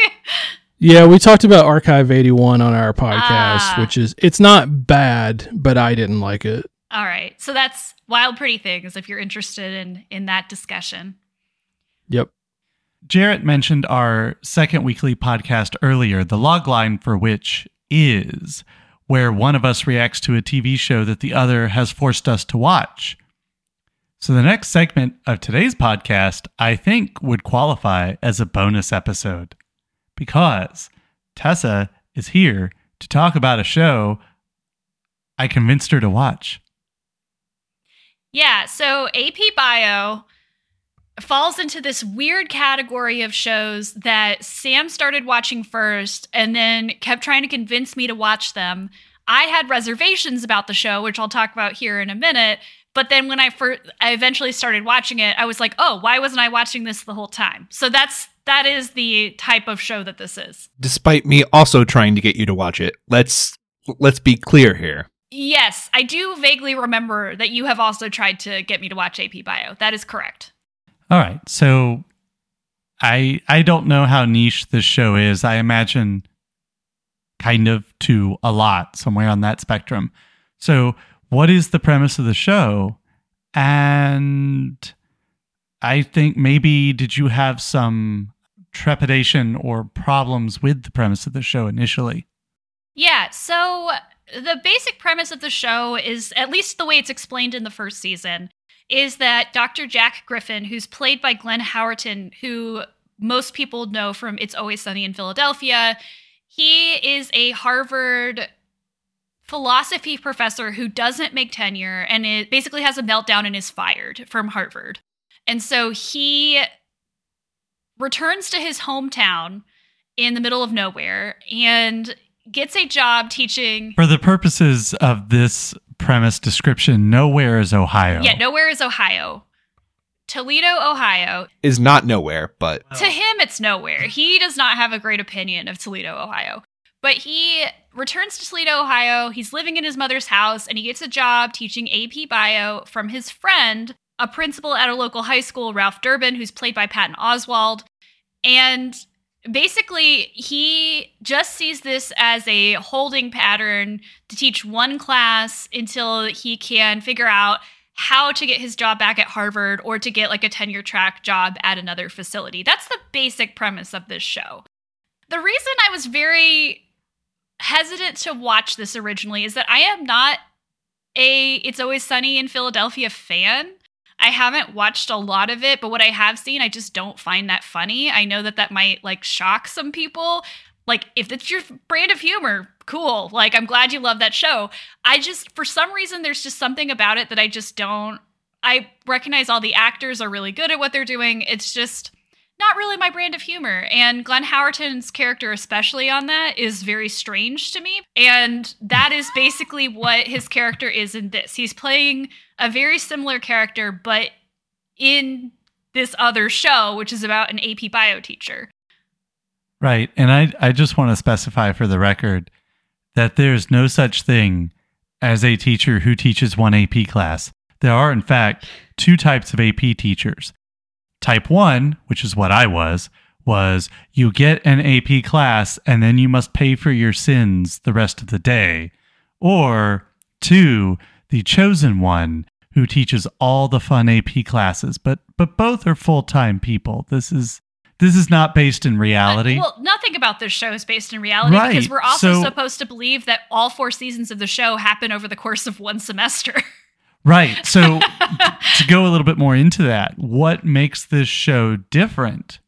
Yeah, we talked about Archive 81 on our podcast, Ah. which is it's not bad, but I didn't like it. All right. So that's Wild Pretty Things if you're interested in in that discussion. Yep. Jarrett mentioned our second weekly podcast earlier, the logline for which is where one of us reacts to a TV show that the other has forced us to watch. So the next segment of today's podcast, I think, would qualify as a bonus episode because Tessa is here to talk about a show I convinced her to watch. Yeah, so AP Bio falls into this weird category of shows that Sam started watching first and then kept trying to convince me to watch them. I had reservations about the show, which I'll talk about here in a minute. But then when I first, I eventually started watching it, I was like, oh, why wasn't I watching this the whole time? So that's that is the type of show that this is. Despite me also trying to get you to watch it, let's let's be clear here. Yes, I do vaguely remember that you have also tried to get me to watch AP Bio. That is correct. All right. So I I don't know how niche this show is. I imagine kind of to a lot somewhere on that spectrum. So, what is the premise of the show? And I think maybe did you have some trepidation or problems with the premise of the show initially? Yeah, so the basic premise of the show is at least the way it's explained in the first season is that Dr. Jack Griffin, who's played by Glenn Howerton, who most people know from It's Always Sunny in Philadelphia, he is a Harvard philosophy professor who doesn't make tenure and it basically has a meltdown and is fired from Harvard. And so he returns to his hometown in the middle of nowhere and gets a job teaching. For the purposes of this premise description, nowhere is Ohio. Yeah, nowhere is Ohio. Toledo, Ohio. Is not nowhere, but oh. To him, it's nowhere. He does not have a great opinion of Toledo, Ohio. But he returns to Toledo, Ohio. He's living in his mother's house and he gets a job teaching AP Bio from his friend, a principal at a local high school, Ralph Durbin, who's played by Patton Oswalt. And basically, he just sees this as a holding pattern to teach one class until he can figure out how to get his job back at Harvard or to get like a tenure track job at another facility. That's the basic premise of this show. The reason I was very hesitant to watch this originally is that I am not a It's Always Sunny in Philadelphia fan. I haven't watched a lot of it, but what I have seen, I just don't find that funny. I know that that might like shock some people. Like, if it's your brand of humor, cool. Like, I'm glad you love that show. I just, for some reason, there's just something about it that I just don't. I recognize all the actors are really good at what they're doing. It's just not really my brand of humor. And Glenn Howerton's character, especially on that, is very strange to me. And that is basically what his character is in this. He's playing a very similar character, but in this other show, which is about an AP bio teacher. Right. And I, I just want to specify for the record that there's no such thing as a teacher who teaches one AP class. There are, in fact, two types of AP teachers. Type one, which is what I was, was you get an AP class and then you must pay for your sins the rest of the day. Or two, the chosen one who teaches all the fun AP classes, but but both are full-time people. This is this is not based in reality. Uh, well, nothing about this show is based in reality Right. because we're also So- supposed to believe that all four seasons of the show happen over the course of one semester. Right. So to go a little bit more into that, what makes this show different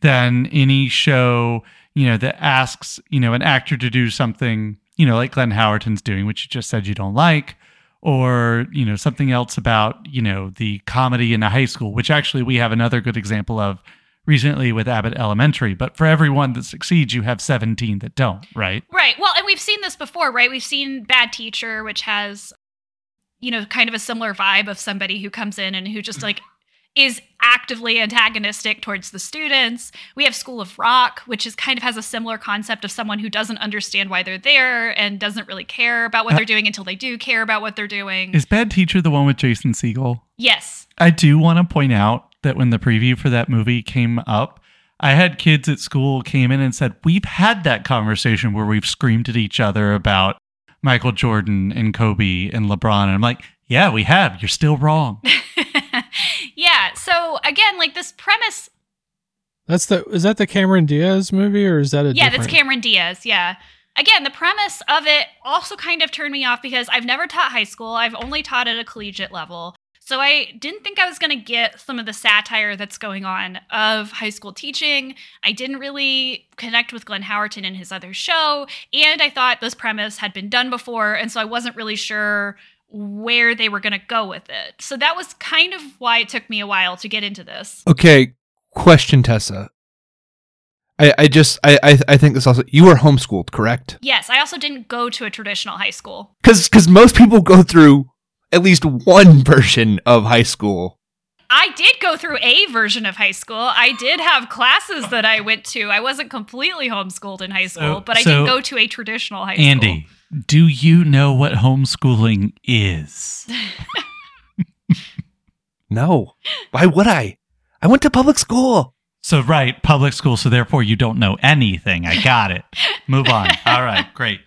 than any show, you know, that asks, you know, an actor to do something, you know, like Glenn Howerton's doing, which you just said you don't like, or, you know, something else about, you know, the comedy in a high school, which actually we have another good example of recently with Abbott Elementary. But for everyone that succeeds, you have 17 that don't, right? Right. Well, and we've seen this before, right? We've seen Bad Teacher, which has, you know, kind of a similar vibe of somebody who comes in and who just like is actively antagonistic towards the students. We have School of Rock, which is kind of has a similar concept of someone who doesn't understand why they're there and doesn't really care about what Uh, they're doing until they do care about what they're doing. Is Bad Teacher the one with Jason Segel? yes. I do want to point out that when the preview for that movie came up, I had kids at school came in and said, "We've had that conversation where we've screamed at each other about Michael Jordan and Kobe and LeBron." And I'm like, "Yeah, we have. You're still wrong." So again, like this premise That's the is that the Cameron Diaz movie or is that a yeah, different? that's Cameron Diaz. Yeah. Again, the premise of it also kind of turned me off because I've never taught high school. I've only taught at a collegiate level. So I didn't think I was going to get some of the satire that's going on of high school teaching. I didn't really connect with Glenn Howerton in his other show, and I thought this premise had been done before, and so I wasn't really sure where they were going to go with it. So that was kind of why it took me a while to get into this. Okay, question, Tessa. I, I just I, I I think this also you were homeschooled, correct? Yes, I also didn't go to a traditional high school. Because because most people go through at least one version of high school. I did go through a version of high school. I did have classes that I went to. I wasn't completely homeschooled in high school, So- but I so- did go to a traditional high school. Andy, do you know what homeschooling is? No, why would I? I went to public school. So, right, public school. So, therefore, you don't know anything. I got it. Move on. All right, great.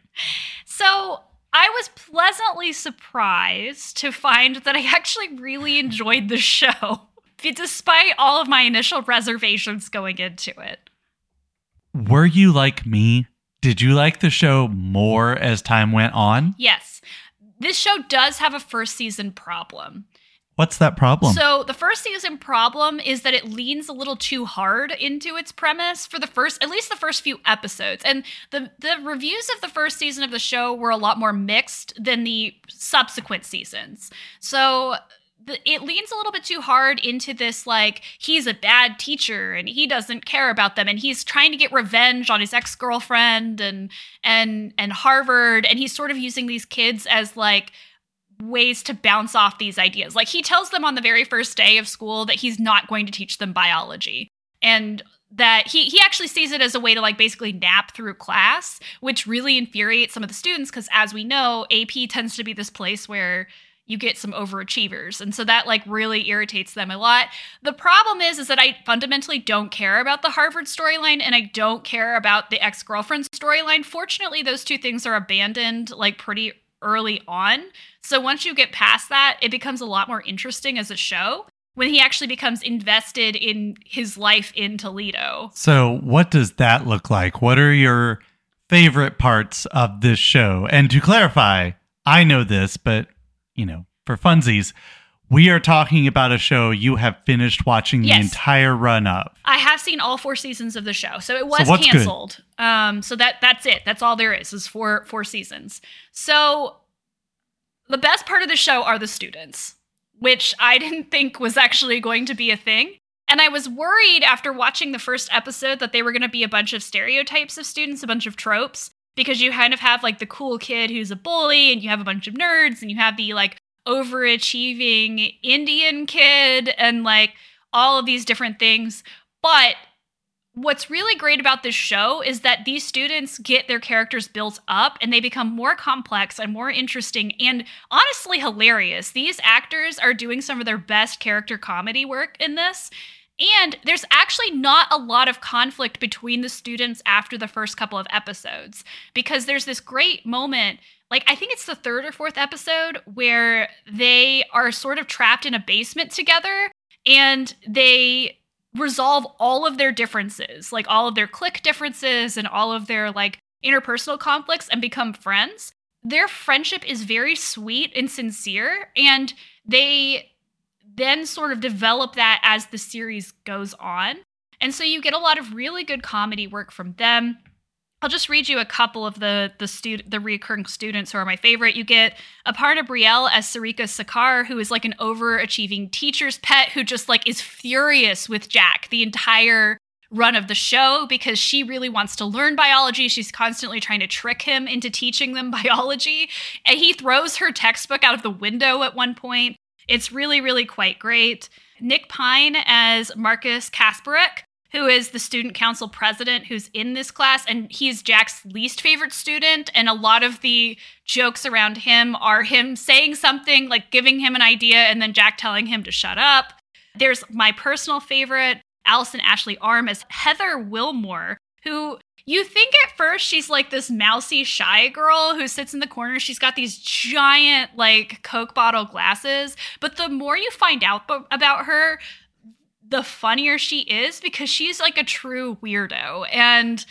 So I was pleasantly surprised to find that I actually really enjoyed the show, despite all of my initial reservations going into it. Were you like me? Did you like the show more as time went on? Yes, this show does have a first season problem. What's that problem? So the first season problem is that it leans a little too hard into its premise for the first at least the first few episodes. And the the reviews of the first season of the show were a lot more mixed than the subsequent seasons. So it leans a little bit too hard into this like he's a bad teacher and he doesn't care about them and he's trying to get revenge on his ex-girlfriend and and and Harvard and he's sort of using these kids as like ways to bounce off these ideas. Like he tells them on the very first day of school that he's not going to teach them biology and that he he actually sees it as a way to like basically nap through class, which really infuriates some of the students because as we know, AP tends to be this place where you get some overachievers. And so that like really irritates them a lot. The problem is is that i fundamentally don't care about the harvard storyline and i don't care about the ex-girlfriend storyline. Fortunately those two things are abandoned like pretty early on. So once you get past that it becomes a lot more interesting as a show when he actually becomes invested in his life in toledo. So, what does that look like? What are your favorite parts of this show? And to clarify, I know this, but you know, for funsies, we are talking about a show you have finished watching the entire run of. I have seen all four seasons of the show, so it was good? canceled. Um, so that that's it. That's all there is. Is four four seasons. So the best part of the show are the students, which I didn't think was actually going to be a thing. And I was worried after watching the first episode that they were going to be a bunch of stereotypes of students, a bunch of tropes, because you kind of have like the cool kid who's a bully, and you have a bunch of nerds, and you have the like overachieving Indian kid, and like all of these different things. But what's really great about this show is that these students get their characters built up and they become more complex and more interesting and honestly hilarious. These actors are doing some of their best character comedy work in this. And there's actually not a lot of conflict between the students after the first couple of episodes because there's this great moment like I think it's the third or fourth episode where they are sort of trapped in a basement together and they resolve all of their differences, like all of their clique differences and all of their like interpersonal conflicts and become friends. Their friendship is very sweet and sincere and they then sort of develop that as the series goes on. And so you get a lot of really good comedy work from them. I'll just read you a couple of the the student the recurring students who are my favorite. You get Aparna Brielle as Sarika Sakar, who is like an overachieving teacher's pet who just like is furious with Jack the entire run of the show because she really wants to learn biology. She's constantly trying to trick him into teaching them biology. And he throws her textbook out of the window at one point. It's really, really quite great. Nick Peine as Marcus Kasparek, who is the student council president who's in this class, and he's Jack's least favorite student. And a lot of the jokes around him are him saying something, like giving him an idea, and then Jack telling him to shut up. There's my personal favorite, Allisyn Ashley Arm as Heather Wilmore, who you think at first she's like this mousy, shy girl who sits in the corner. She's got these giant, like, Coke bottle glasses. But the more you find out b- about her, the funnier she is because she's like a true weirdo and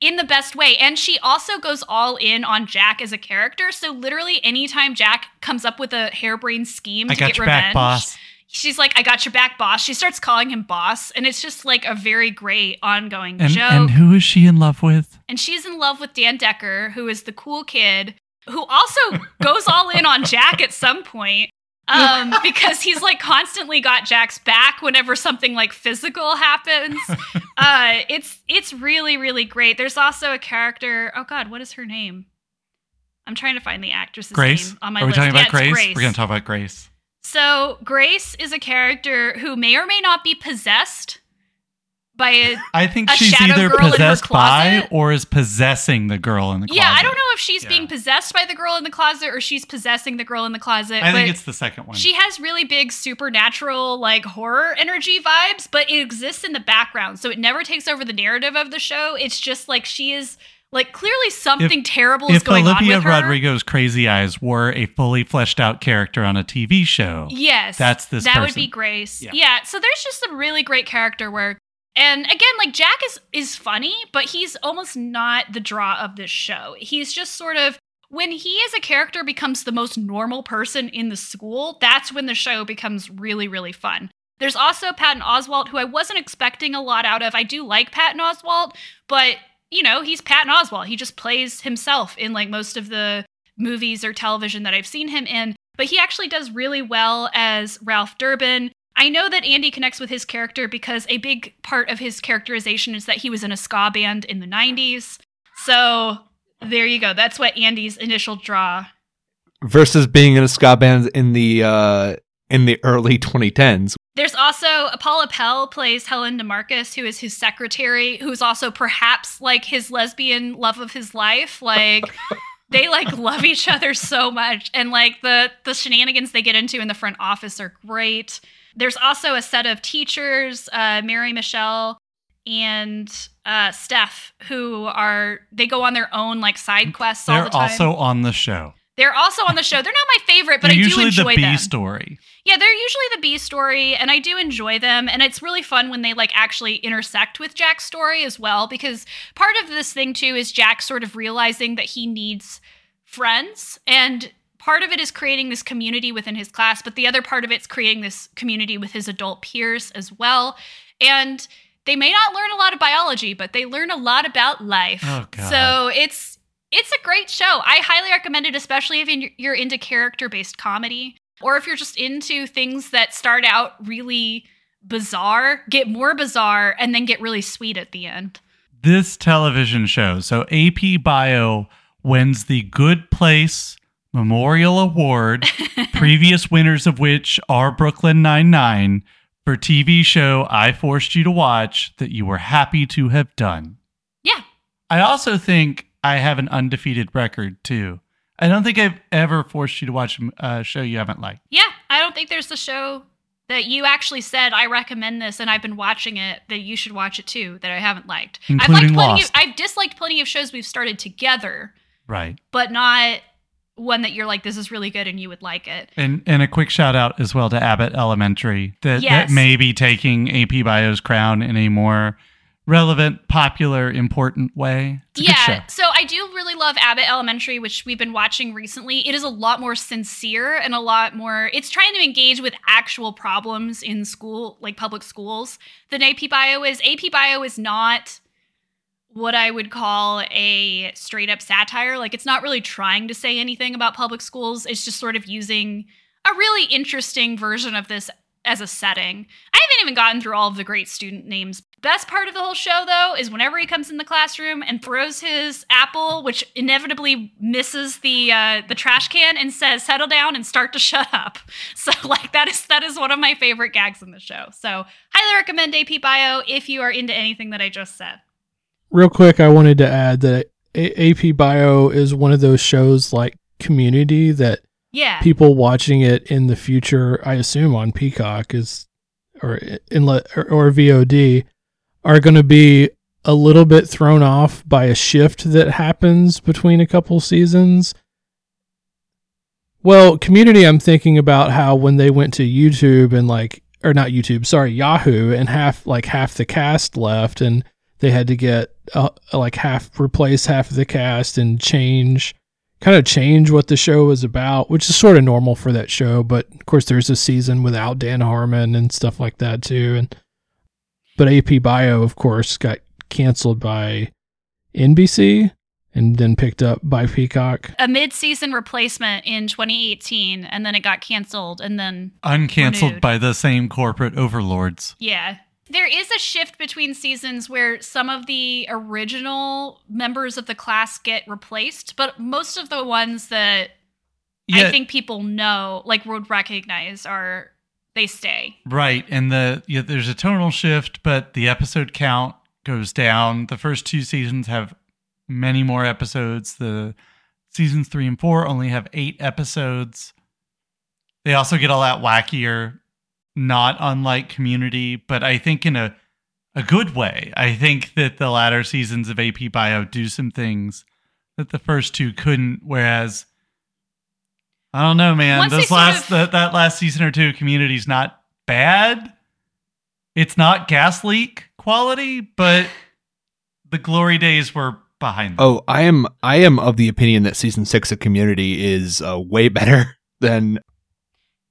in the best way. And she also goes all in on Jack as a character. So literally anytime Jack comes up with a harebrained scheme I to get your revenge, back, boss. She's like, I got your back, boss. She starts calling him boss. And it's just like a very great ongoing And, joke. and who is she in love with? And she's in love with Dan Decker, who is the cool kid who also goes all in on Jack at some point. Um, because he's like constantly got Jack's back whenever something like physical happens. Uh, it's it's really really great. There's also a character. Oh God, what is her name? I'm trying to find the actress's Grace. name on my Are we list. talking Yeah, about Grace? We're gonna talk about Grace. So Grace is a character who may or may not be possessed by a I think A she's either girl in her possessed by or is possessing the girl in the closet. Yeah, I don't know if she's Yeah. being possessed by the girl in the closet or she's possessing the girl in the closet. I think but it's the second one. she has really big supernatural like horror energy vibes, but it exists in the background. So it never takes over the narrative of the show. It's just like she is like clearly something terrible is going Olivia on with her. Rodrigo's Crazy Eyes were a fully fleshed out character on a TV show, Yes. That's this That would be Grace. Yeah. Yeah. So there's just some really great character work. And again, like Jack is is funny, but he's almost not the draw of this show. He's just sort of when he as a character becomes the most normal person in the school, that's when the show becomes really, really fun. There's also Patton Oswalt, who I wasn't expecting a lot out of. I do like Patton Oswalt, but you know, he's Patton Oswalt. He just plays himself in like most of the movies or television that I've seen him in. But he actually does really well as Ralph Durbin. I know that Andy connects with his character because a big part of his characterization is that he was in a ska band in the 90s. So there you go. That's what Andy's initial draw. versus being in a ska band in the uh in the early 2010s. There's also Paula Pell plays Helen DeMarcus, who is his secretary, who's also perhaps like his lesbian love of his life. Like they like love each other so much, and like the the shenanigans they get into in the front office are great. There's also a set of teachers, uh, Mary Michelle and uh, Steph, who are they go on their own like side quests all They're the time. also on the show. They're also on the show. They're not my favorite, but They're I do enjoy the B them. story. Yeah, they're usually the B story, and I do enjoy them. And it's really fun when they like actually intersect with Jack's story as well, because part of this thing too is Jack sort of realizing that he needs friends, and part of it is creating this community within his class, but the other part of it's creating this community with his adult peers as well. And they may not learn a lot of biology, but they learn a lot about life. Oh, God. So it's it's a great show. I highly recommend it, especially if you're into character based comedy or if you're just into things that start out really bizarre, get more bizarre, and then get really sweet at the end. This television show, so AP Bio wins the Good Place Memorial Award, previous winners of which are Brooklyn Nine-Nine, for TV show I forced you to watch that you were happy to have done. Yeah. I also think I have an undefeated record too. I don't think I've ever forced you to watch a show you haven't liked. Yeah, I don't think there's a show that you actually said I recommend this and I've been watching it that you should watch it too that I haven't liked. I've Including liked plenty Lost. of I've disliked plenty of shows we've started together, Right. but not one that you're like this is really good and you would like it. And and a quick shout out as well to Abbott Elementary that, Yes. that may be taking AP Bio's crown in a more relevant, popular, important way. It's a good show. yeah, so I do really love Abbott Elementary, which we've been watching recently. It is a lot more sincere and a lot more. It's trying to engage with actual problems in school, like public schools, than AP Bio is. AP Bio is not what I would call a straight up satire. Like, it's not really trying to say anything about public schools. It's just sort of using a really interesting version of this as a setting. I haven't even gotten through all of the great student names. Best part of the whole show, though, is whenever he comes in the classroom and throws his apple, which inevitably misses the uh, the trash can, and says, "Settle down and start to shut up." So, like that is that is one of my favorite gags in the show. So, highly recommend AP Bio if you are into anything that I just said. Real quick, I wanted to add that AP Bio is one of those shows like Community that Yeah, people watching it in the future, I assume on Peacock is or in or, or VOD, are going to be a little bit thrown off by a shift that happens between a couple seasons. Well, Community, I'm thinking about how when they went to YouTube and like, or not YouTube, sorry, Yahoo, and half like half the cast left, and they had to get uh, like half replace half of the cast and change kind of change what the show was about, which is sort of normal for that show. But of course, there's a season without Dan Harmon and stuff like that too. And but AP Bio, of course, got canceled by NBC, and then picked up by Peacock. A mid-season replacement in 2018, and then it got canceled, and then Uncanceled Renewed. by the same corporate overlords. yeah. There is a shift between seasons where some of the original members of the class get replaced, but most of the ones that Yeah, I think people know, like would recognize, are they stay. right. And the yeah, there's a tonal shift, but the episode count goes down. The first two seasons have many more episodes. The seasons three and four only have eight episodes. They also get a lot wackier, not unlike Community, but I think in a a good way. I think that the latter seasons of AP Bio do some things that the first two couldn't. Whereas, I don't know, man. Once they Those sort last of- that that last season or two, of Community's not bad. It's not gas leak quality, but the glory days were behind. Them. Oh, I am I am of the opinion that season six of Community is uh, way better than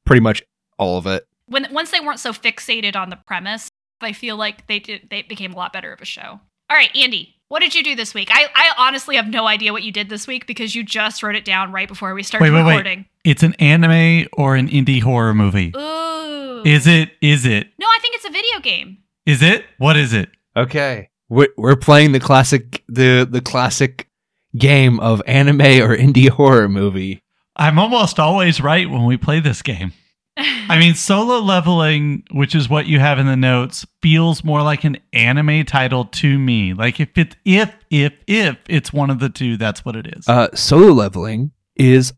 pretty much all of it. When once they weren't so fixated on the premise, I feel like they did they became a lot better of a show. All right, Andy, what did you do this week? I, I honestly have no idea what you did this week because you just wrote it down right before we started Wait, wait, wait. It's an anime or an indie horror movie. Ooh. Is it? Is it? No, I think it's a video game. Is it? What is it? Okay, we're we're playing the classic the the classic game of anime or indie horror movie. I'm almost always right when we play this game. I mean, solo leveling, which is what you have in the notes, feels more like an anime title to me. Like if it if if if it's one of the two, that's what it is. Uh, solo leveling is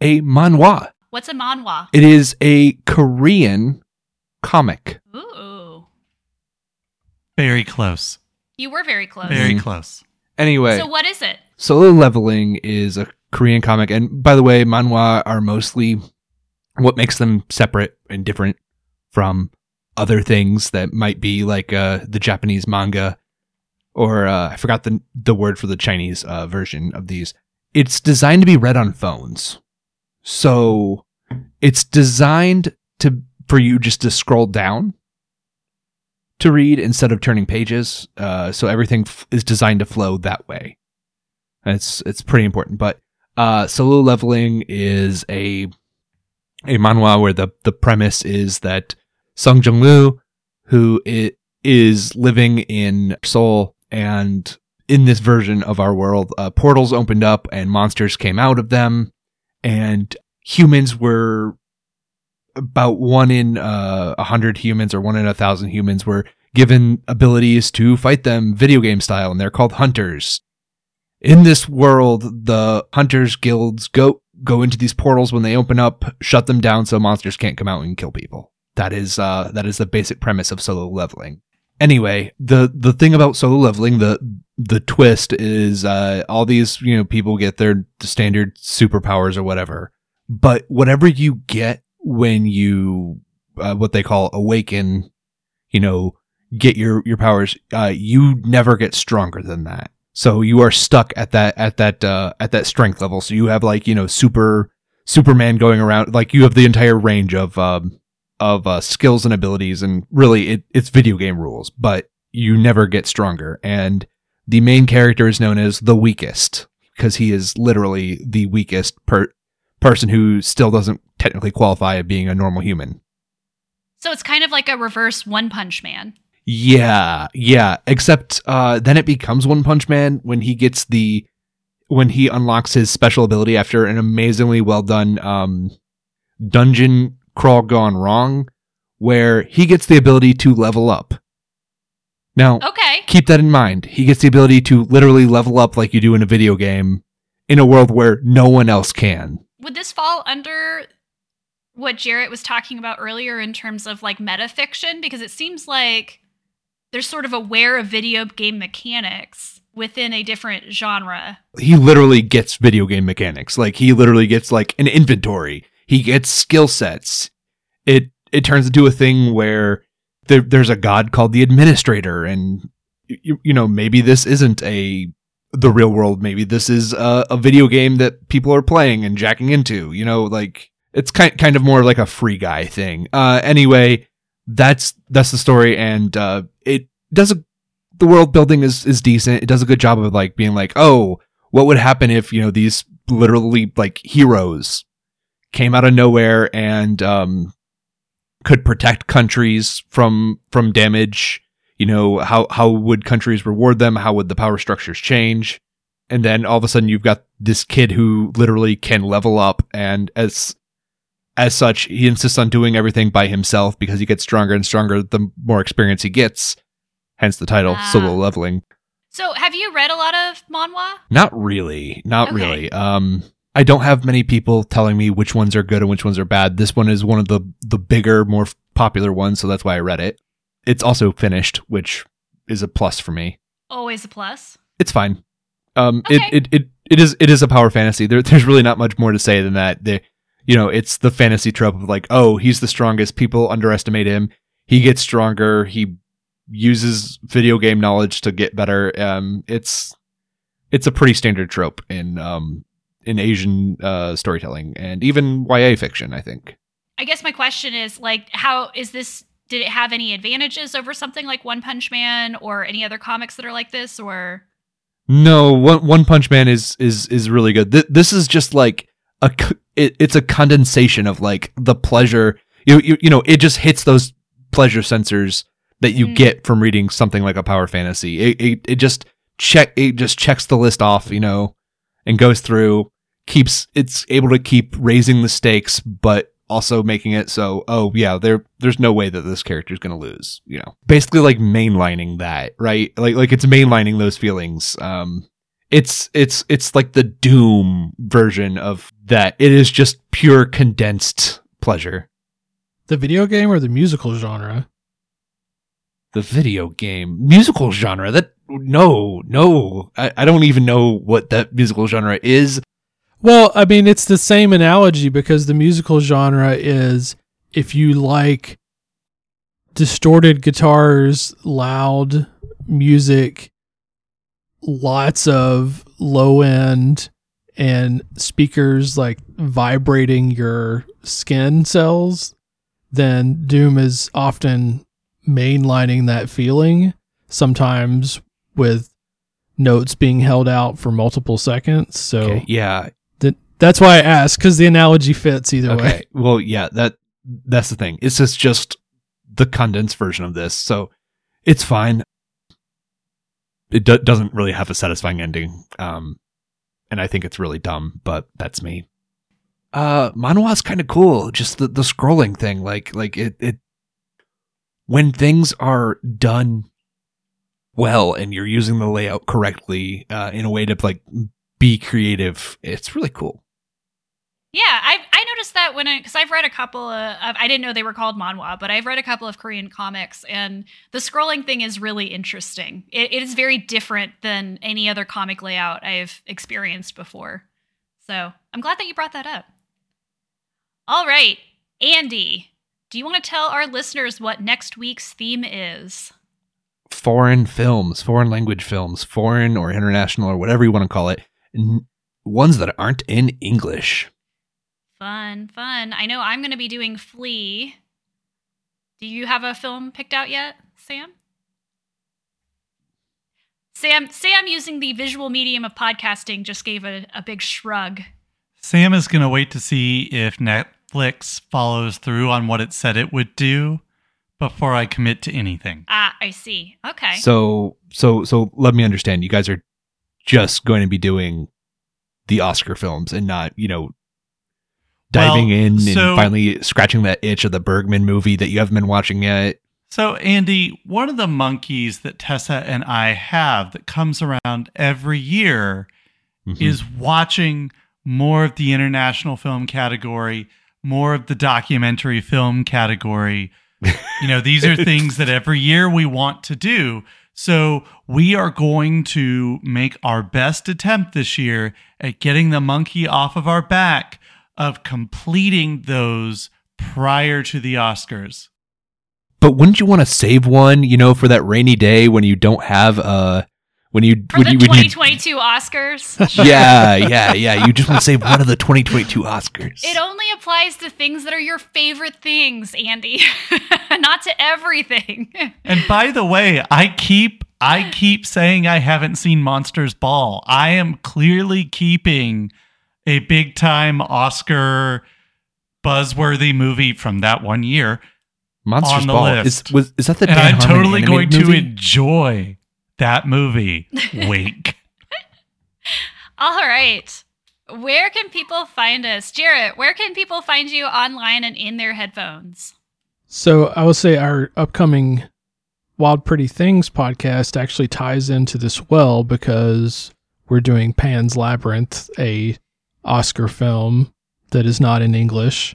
a manhwa. What's a manhwa? It is a Korean comic. Ooh. Very close. You were very close. Very Mhm. close. Anyway, So what is it? Solo Leveling is a Korean comic, and by the way, manhwa are mostly what makes them separate and different from other things that might be like uh, the Japanese manga, or uh, I forgot the the word for the Chinese uh, version of these. It's designed to be read on phones, so it's designed to for you just to scroll down to read instead of turning pages. Uh, so everything f- is designed to flow that way. It's it's pretty important. But uh, solo leveling is a a manhwa where the the premise is that Sung Jin Woo, who is living in Seoul, and in this version of our world, uh, portals opened up and monsters came out of them, and humans were about one in uh, a hundred humans or one in a thousand humans were given abilities to fight them video game style, and they're called hunters. In this world, the hunters guilds go go into these portals when they open up, shut them down so monsters can't come out and kill people. That is uh that is the basic premise of solo leveling. Anyway, the the thing about solo leveling, the the twist is uh all these, you know, people get their standard superpowers or whatever. But whatever you get when you uh, what they call awaken, you know, get your your powers, uh you never get stronger than that. So you are stuck at that at that uh, at that strength level. So you have like you know super Superman going around. Like you have the entire range of um, of uh, skills and abilities, and really it, it's video game rules. But you never get stronger. And the main character is known as the weakest because he is literally the weakest per- person who still doesn't technically qualify as being a normal human. So it's kind of like a reverse One Punch Man. Yeah, yeah. Except uh, then it becomes One Punch Man when he gets the when he unlocks his special ability after an amazingly well done um, dungeon crawl gone wrong, where he gets the ability to level up. Now, Okay. keep that in mind. He gets the ability to literally level up like you do in a video game in a world where no one else can. Would this fall under what Jarrett was talking about earlier in terms of like metafiction? Because it seems like there's sort of aware of video game mechanics within a different genre. he literally gets video game mechanics. Like he literally gets like an inventory. He gets skill sets. It it turns into a thing where there, there's a god called the administrator, and you, you know maybe this isn't a the real world. Maybe this is a, a video game that people are playing and jacking into. You know, like it's kind kind of more like a free guy thing. Uh, anyway, that's that's the story, and uh, it does a the world building is is decent. It does a good job of like being like, oh, what would happen if you know these literally like heroes came out of nowhere and um, could protect countries from from damage. You know how how would countries reward them? How would the power structures change? And then all of a sudden you've got this kid who literally can level up, and as as such, he insists on doing everything by himself because he gets stronger and stronger the more experience he gets. Hence the title, Ah. solo leveling. So, have you read a lot of manhwa? Not really. Not Okay. really. Um I don't have many people telling me which ones are good and which ones are bad. This one is one of the the bigger, more popular ones, so that's why I read it. It's also finished, which is a plus for me. Always a plus. It's fine. Um Okay. it, it it it is it is a power fantasy. There there's really not much more to say than that. The you know, it's the fantasy trope of like, oh, he's the strongest, people underestimate him. He gets stronger, he uses video game knowledge to get better. Um it's it's a pretty standard trope in um in Asian uh storytelling and even YA fiction, I think. I guess my question is like, how is this? Did it have any advantages over something like One Punch Man or any other comics that are like this? Or No, One One Punch Man is is is really good. Th- this is just like a it, it's a condensation of like the pleasure. You, you you know, it just hits those pleasure sensors that you Mm. get from reading something like a power fantasy. It, it it just check it just checks the list off, you know, and goes through keeps it's able to keep raising the stakes but also making it so oh yeah there there's no way that this character is going to lose you know basically like mainlining that right like like it's mainlining those feelings um it's it's it's like the doom version of that. It is just pure condensed pleasure. The video game or the musical genre? the video game. Musical genre that no no. I, I don't even know what that musical genre is. Well, I mean, it's the same analogy because the musical genre is if you like distorted guitars, loud music, lots of low end and speakers like vibrating your skin cells, then Doom is often mainlining that feeling, sometimes with notes being held out for multiple seconds. So okay, yeah that that's why I asked because the analogy fits either okay way. well yeah that that's the thing it's just just the condensed version of this so it's fine it do- doesn't really have a satisfying ending um and i think it's really dumb but that's me. Uh manhwa's kind of cool just the, the scrolling thing like like it it when things are done well and you're using the layout correctly uh in a way to like be creative it's really cool yeah, I I noticed that when I because I've read a couple of, I didn't know they were called manhwa, but I've read a couple of Korean comics, and the scrolling thing is really interesting. It, it is very different than any other comic layout I've experienced before. So I'm glad that you brought that up. All right, Andy, do you want to tell our listeners what next week's theme is? foreign films, foreign language films, foreign or international or whatever you want to call it, n- ones that aren't in English. Fun, fun. I know I'm going to be doing Flee. Do you have a film picked out yet, Sam? Sam, Sam, using the visual medium of podcasting, just gave a, a big shrug. Sam is going to wait to see if Netflix follows through on what it said it would do before I commit to anything. Ah, I see. Okay. So, so, so let me understand. You guys are just going to be doing the Oscar films and not, you know, diving Well, in and so- finally scratching that itch of the Bergman movie that you haven't been watching yet. So, Andy, one of the monkeys that Tessa and I have that comes around every year Mhm. is watching more of the international film category, more of the documentary film category. You know, these are things that every year we want to do. So, we are going to make our best attempt this year at getting the monkey off of our back of completing those prior to the Oscars. But wouldn't you want to save one, you know, for that rainy day when you don't have uh when you For when the you, when you 2022 Oscars, yeah, yeah, yeah. You just want to save one of the 2022 Oscars. it only applies to things that are your favorite things, Andy, not to everything. And by the way, I keep I keep saying I haven't seen Monsters Ball. I am clearly keeping a big time Oscar buzzworthy movie from that one year. Monsters On the Ball list. is was is that the and Dan I'm Harmon totally going animated to enjoy that movie. Wink. All right. Where can people find us? Jarrett, where can people find you online and in their headphones? So I will say our upcoming Wild Pretty Things podcast actually ties into this well because we're doing Pan's Labyrinth, a Oscar film that is not in English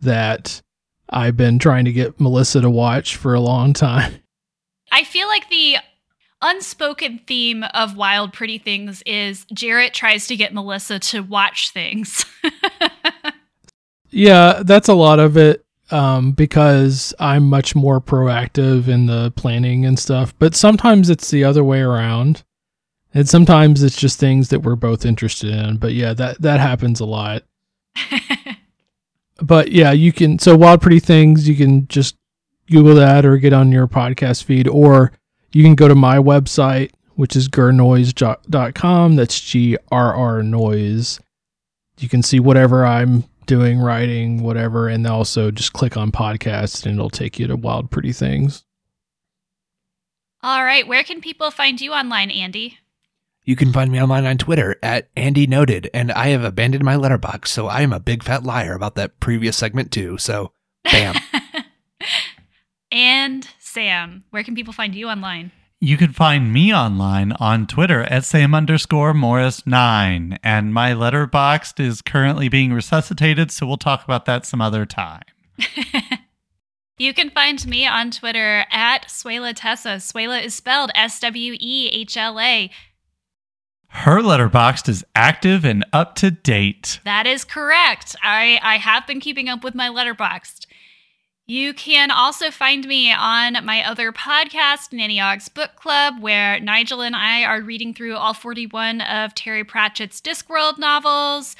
that I've been trying to get Melissa to watch for a long time. I feel like the unspoken theme of Wild Pretty Things is Jarrett tries to get Melissa to watch things. Yeah, that's a lot of it um, because I'm much more proactive in the planning and stuff. But sometimes it's the other way around, and sometimes it's just things that we're both interested in. But yeah, that that happens a lot. But yeah, you can. So Wild Pretty Things, you can just Google that or get on your podcast feed, or you can go to my website, which is grrnoise.com. That's G R R noise. You can see whatever I'm doing, writing, whatever, and also just click on podcast and it'll take you to Wild Pretty Things. All right. Where can people find you online, Andy? You can find me online on Twitter at Andy Noted, and I have abandoned my letterboxd, so I am a big fat liar about that previous segment too. So, bam. and Sam, where can people find you online? You can find me online on Twitter at Sam underscore Morris9. And my letterboxd is currently being resuscitated, so we'll talk about that some other time. You can find me on Twitter at Swehla Tessa. Swehla is spelled S W E H L A. Her letterboxd is active and up to date. That is correct. I, I have been keeping up with my letterboxd. You can also find me on my other podcast, Nanny Ogg's Book Club, where Nigel and I are reading through all 41 of Terry Pratchett's Discworld novels,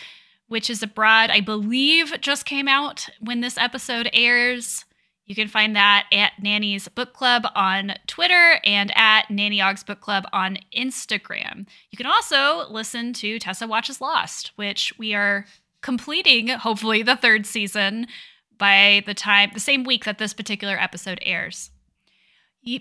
which is abroad, I believe, just came out when this episode airs. You can find that at Nanny's Book Club on Twitter and at Nanny Ogg's Book Club on Instagram. You can also listen to Tessa Watches Lost, which we are completing, hopefully, the third season by the time, the same week that this particular episode airs.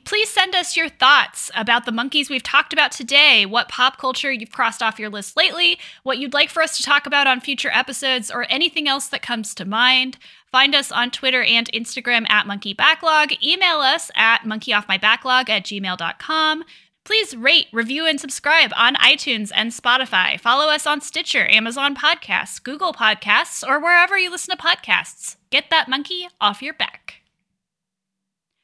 Please send us your thoughts about the monkeys we've talked about today, what pop culture you've crossed off your list lately, what you'd like for us to talk about on future episodes, or anything else that comes to mind. Find us on Twitter and Instagram at Monkey Backlog. Email us at monkeyoffmybacklog at gmail.com. Please rate, review, and subscribe on iTunes and Spotify. Follow us on Stitcher, Amazon Podcasts, Google Podcasts, or wherever you listen to podcasts. Get that monkey off your back.